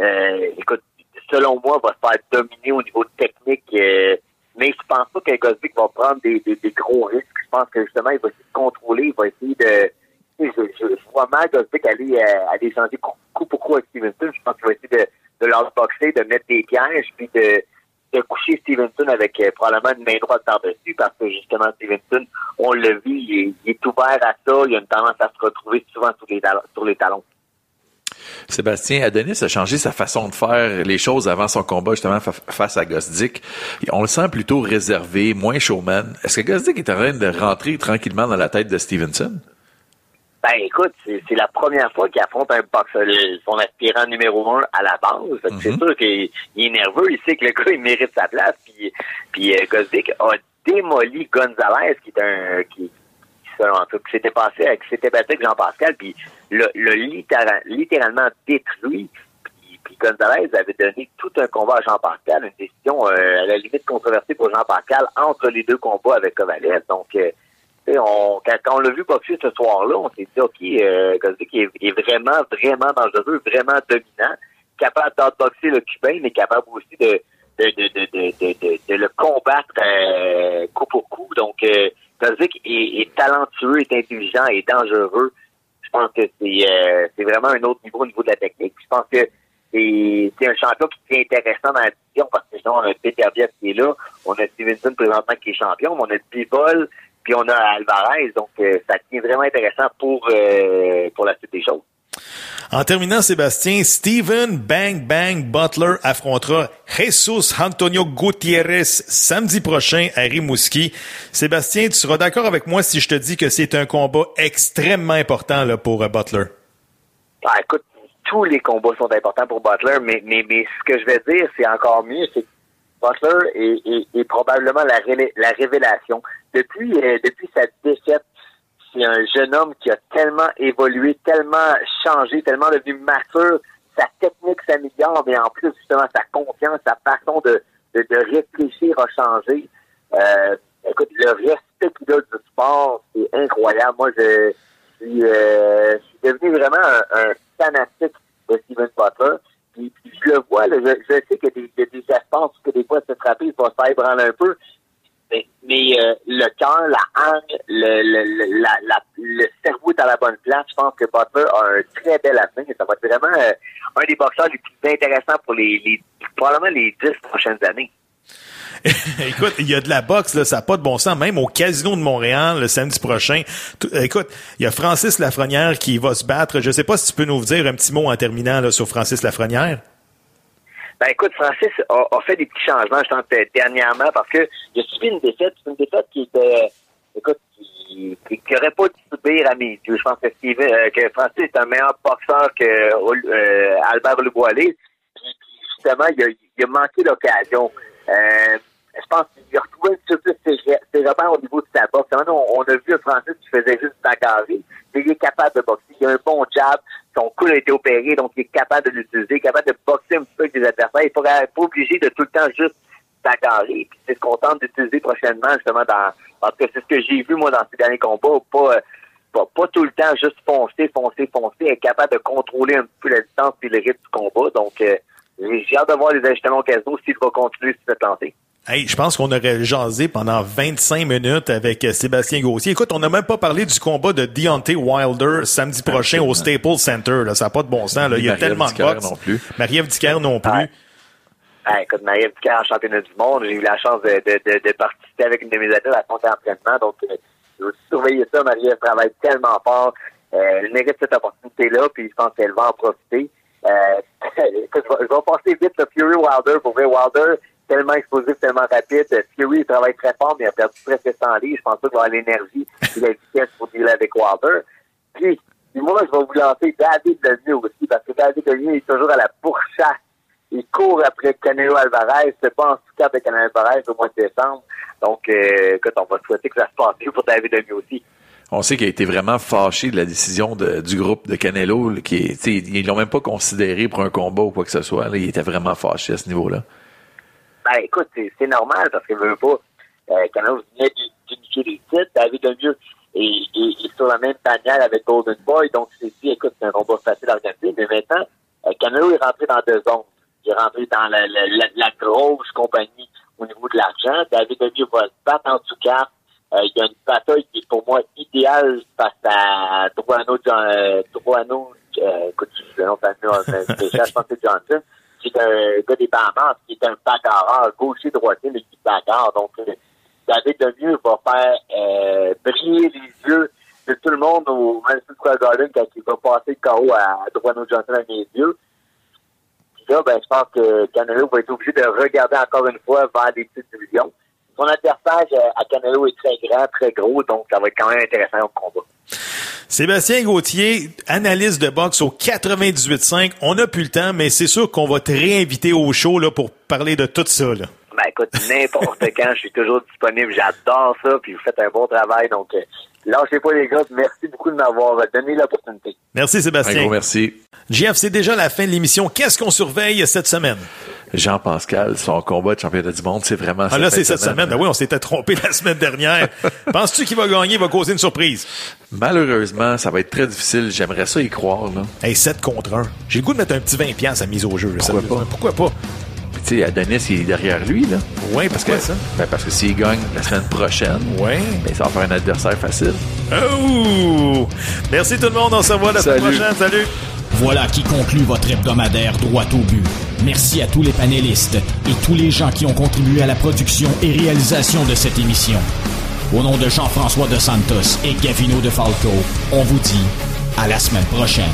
euh, écoute, selon moi, va se faire dominer au niveau technique. euh, mais je pense pas que Gosvick va prendre des, des, des gros risques. Je pense que justement, il va essayer de contrôler, il va essayer de. Je, je, je vois mal Gosvick aller, euh, aller changer coup, pour coup avec Stevenson. Je pense qu'il va essayer de, de l'outboxer, de mettre des pièges, puis de, coucher Stevenson avec euh, probablement une main droite par-dessus, parce que justement, Stevenson, on l'a vu, il est, ouvert à ça, il a une tendance à se retrouver souvent sur les, talons-. Sébastien Adonis a changé sa façon de faire les choses avant son combat justement fa- face à Gosdick. On le sent plutôt réservé, moins showman. Est-ce que Gosdick est en train de rentrer tranquillement dans la tête de Stevenson? Ben écoute, c'est c'est la première fois qu'il affronte un boxeur, le- son aspirant numéro un à la base. C'est sûr qu'il il est nerveux, il sait que le (laughs) gars il mérite sa place. Puis, puis euh, Gosdick a démoli Gonzalez, qui est un qui, qui selon tout, qui s'était passé avec qui s'était battu avec Jean-Pascal, puis l'a l'a littéra- littéralement détruit. Puis, puis Gonzalez avait donné tout un combat à Jean-Pascal, une décision euh, à la limite controversée pour Jean-Pascal entre les deux combats avec Kovalev. Donc euh, on, quand, quand on l'a vu boxer ce soir-là, on s'est dit, OK, euh, est, est vraiment, vraiment dangereux, vraiment dominant, capable d'outboxer le Cubain, mais capable aussi de, de, de, de, le combattre euh, coup pour coup. Donc, euh, est, est talentueux, est intelligent, est dangereux. Je pense que c'est euh, vraiment un autre niveau au niveau de la technique. Je pense que c'est un champion qui est intéressant dans la division parce que sinon, on a Peter Biet qui est là, on a Stevenson présentement qui est champion, mais on a Bivol, puis on a Alvarez. Donc, euh, ça devient vraiment intéressant pour, euh, pour la suite des choses. En terminant, Sébastien, Steven Bang Bang Butler affrontera Jesus Antonio Gutiérrez samedi prochain à Rimouski. Sébastien, tu seras d'accord avec moi si je te dis que c'est un combat extrêmement important là, pour euh, Butler? Ah, écoute, tous les combats sont importants pour Butler, mais, mais, mais ce que je vais dire, c'est encore mieux, c'est que Butler est, est, est probablement la, ré- la révélation. Depuis, euh, depuis sa défaite, c'est un jeune homme qui a tellement évolué, tellement changé, tellement devenu mature. Sa technique s'améliore, mais en plus, justement, sa confiance, sa façon de, de, de réfléchir a changé. Euh, écoute, le respect qu'il a du sport, c'est incroyable. Moi, je suis, euh, je suis devenu vraiment un, fanatique de Steven Butler. Puis, puis je le vois, là, je, je sais a des, des espaces que des fois, se frapper, il va se faire un peu. Mais, euh, le cœur, la hangue, le, le, le, cerveau est à la bonne place. Je pense que Butler a un très bel avenir. Ça va être vraiment euh, un des boxeurs les plus intéressants pour les, les probablement les dix prochaines années. (laughs) écoute, il y a de la boxe, là, ça n'a pas de bon sens. Même au Casino de Montréal, le samedi prochain. Tout- écoute, il y a Francis Lafrenière qui va se battre. Je sais pas si tu peux nous dire un petit mot en terminant là, sur Francis Lafrenière. Ben écoute, Francis a, a fait des petits changements, je pense, dernièrement, parce que il a subi une défaite, une défaite qui était, écoute, qui, qui, qui aurait pas dû subir à mes yeux. Je pense que, euh, que Francis est un meilleur boxeur que euh, Albert. Puis, puis, justement, il a, il a manqué l'occasion. Euh, je pense qu'il a retrouvé un petit peu ses, repères au niveau de sa boxe. On, on a vu un Francis qui faisait juste bagarrer, mais il est capable de boxer. Il a un bon jab. Son cou a été opéré, donc il est capable de l'utiliser, capable de boxer un petit peu avec des adversaires. Il n'est pas, obligé de tout le temps juste bagarrer. Puis c'est ce qu'on tente d'utiliser prochainement, justement, dans parce que c'est ce que j'ai vu, moi, dans ces derniers combats. Pas, euh, pas tout le temps juste foncer, foncer, foncer, être capable de contrôler un peu la distance et le rythme du combat. Donc, euh, j'ai hâte de voir les ajustements au casino s'il va continuer sur cette lancée. Hey, je pense qu'on aurait jasé pendant 25 minutes avec euh, Sébastien Gauthier. Écoute, on n'a même pas parlé du combat de Deontay Wilder samedi prochain au Staples Center. Là. Ça n'a pas de bon sens. Là. Il y a tellement de Dicker boxe. non plus. Marie-Ève Dicker non plus. Ouais. Ah, écoute, Marie-Ève Ducard en championnat du monde, j'ai eu la chance de, de, de, de participer avec une de mes athlètes à son entraînement. Donc, euh, je veux surveiller ça. Marie-Ève travaille tellement fort. Euh, elle mérite cette opportunité-là, puis je pense qu'elle va en profiter. Euh, (laughs) écoute, je vais, je vais passer vite le Fury Wilder. Pour vrai, Wilder, tellement explosif, tellement rapide. Fury, il travaille très fort, mais il a perdu presque 100 livres. Je pense pas qu'il avoir l'énergie et la vitesse pour dealer avec Wilder. Puis, moi, je vais vous lancer David Lemieux aussi, parce que David Lemieux est toujours à la pourchasse il court après Canelo Alvarez. C'est pas en sous de Canelo Alvarez au mois de décembre. Donc, euh, écoute, on va souhaiter que ça se passe mieux pour David Lemieux aussi. On sait qu'il a été vraiment fâché de la décision du groupe de Canelo, qui ils l'ont même pas considéré pour un combat ou quoi que ce soit. il était vraiment fâché à ce niveau-là. Ben, écoute, c'est normal parce qu'il veut pas. Euh, venait d'unifier les. David Lemieux est, est, sur la même bannière avec Golden Boy. Donc, c'est dit, écoute, c'est un combat facile à organiser. Mais maintenant, euh, Canelo est rentré dans deux zones. Il est rentré dans la, la, la, grosse compagnie au niveau de l'argent. David Lemieux va se battre en tout cas. Euh, il y a une bataille qui est pour moi idéale face à Truano, John, euh, Truano euh, écoute, le nom de euh, je pense que c'est Johnson, qui est un gars des Bahamas, qui est un bagarreur, gaucher, droitier, mais qui bagarre. Donc, euh, David Lemieux va faire euh, briller les yeux de tout le monde au Madison Square Garden quand il va passer le KO à Truano Johnson à mes yeux. Là, ben, je pense que Canelo va être obligé de regarder encore une fois vers les petites divisions. Son adversaire euh, à Canelo est très grand, très gros, donc ça va être quand même intéressant au combat. Sébastien Gauthier, analyste de boxe au 98.5. On n'a plus le temps, mais c'est sûr qu'on va te réinviter au show là, pour parler de tout ça. Ben écoute, n'importe (laughs) quand, je suis toujours disponible. J'adore ça, puis vous faites un bon travail. Donc, euh, lâchez pas les gars. Merci beaucoup de m'avoir donné l'opportunité. Merci Un Sébastien. gros merci. Jeff, c'est déjà la fin de l'émission. Qu'est-ce qu'on surveille cette semaine? Jean-Pascal, son combat de championnat du monde, c'est vraiment Ah là, c'est cette semaine. Ben oui, on s'était trompé la semaine dernière. (laughs) Penses-tu qu'il va gagner, il va causer une surprise? Malheureusement, ça va être très difficile. J'aimerais ça y croire. Là. Hey, 7 contre 1. J'ai le goût de mettre un petit 20 piastres à mise au jeu. Pourquoi sérieusement. pas? Pourquoi pas? Tu sais, Adonis, il est derrière lui. Là. Oui, parce que ça. Ben, parce que s'il gagne la semaine prochaine, Ouais. ben, ça va faire un adversaire facile. Oh! Merci tout le monde. On se revoit la semaine Salut. prochaine. Salut! Voilà qui conclut votre hebdomadaire droit au but. Merci à tous les panélistes et tous les gens qui ont contribué à la production et réalisation de cette émission. Au nom de Jean-François de Santos et Gavino de Falco, on vous dit à la semaine prochaine.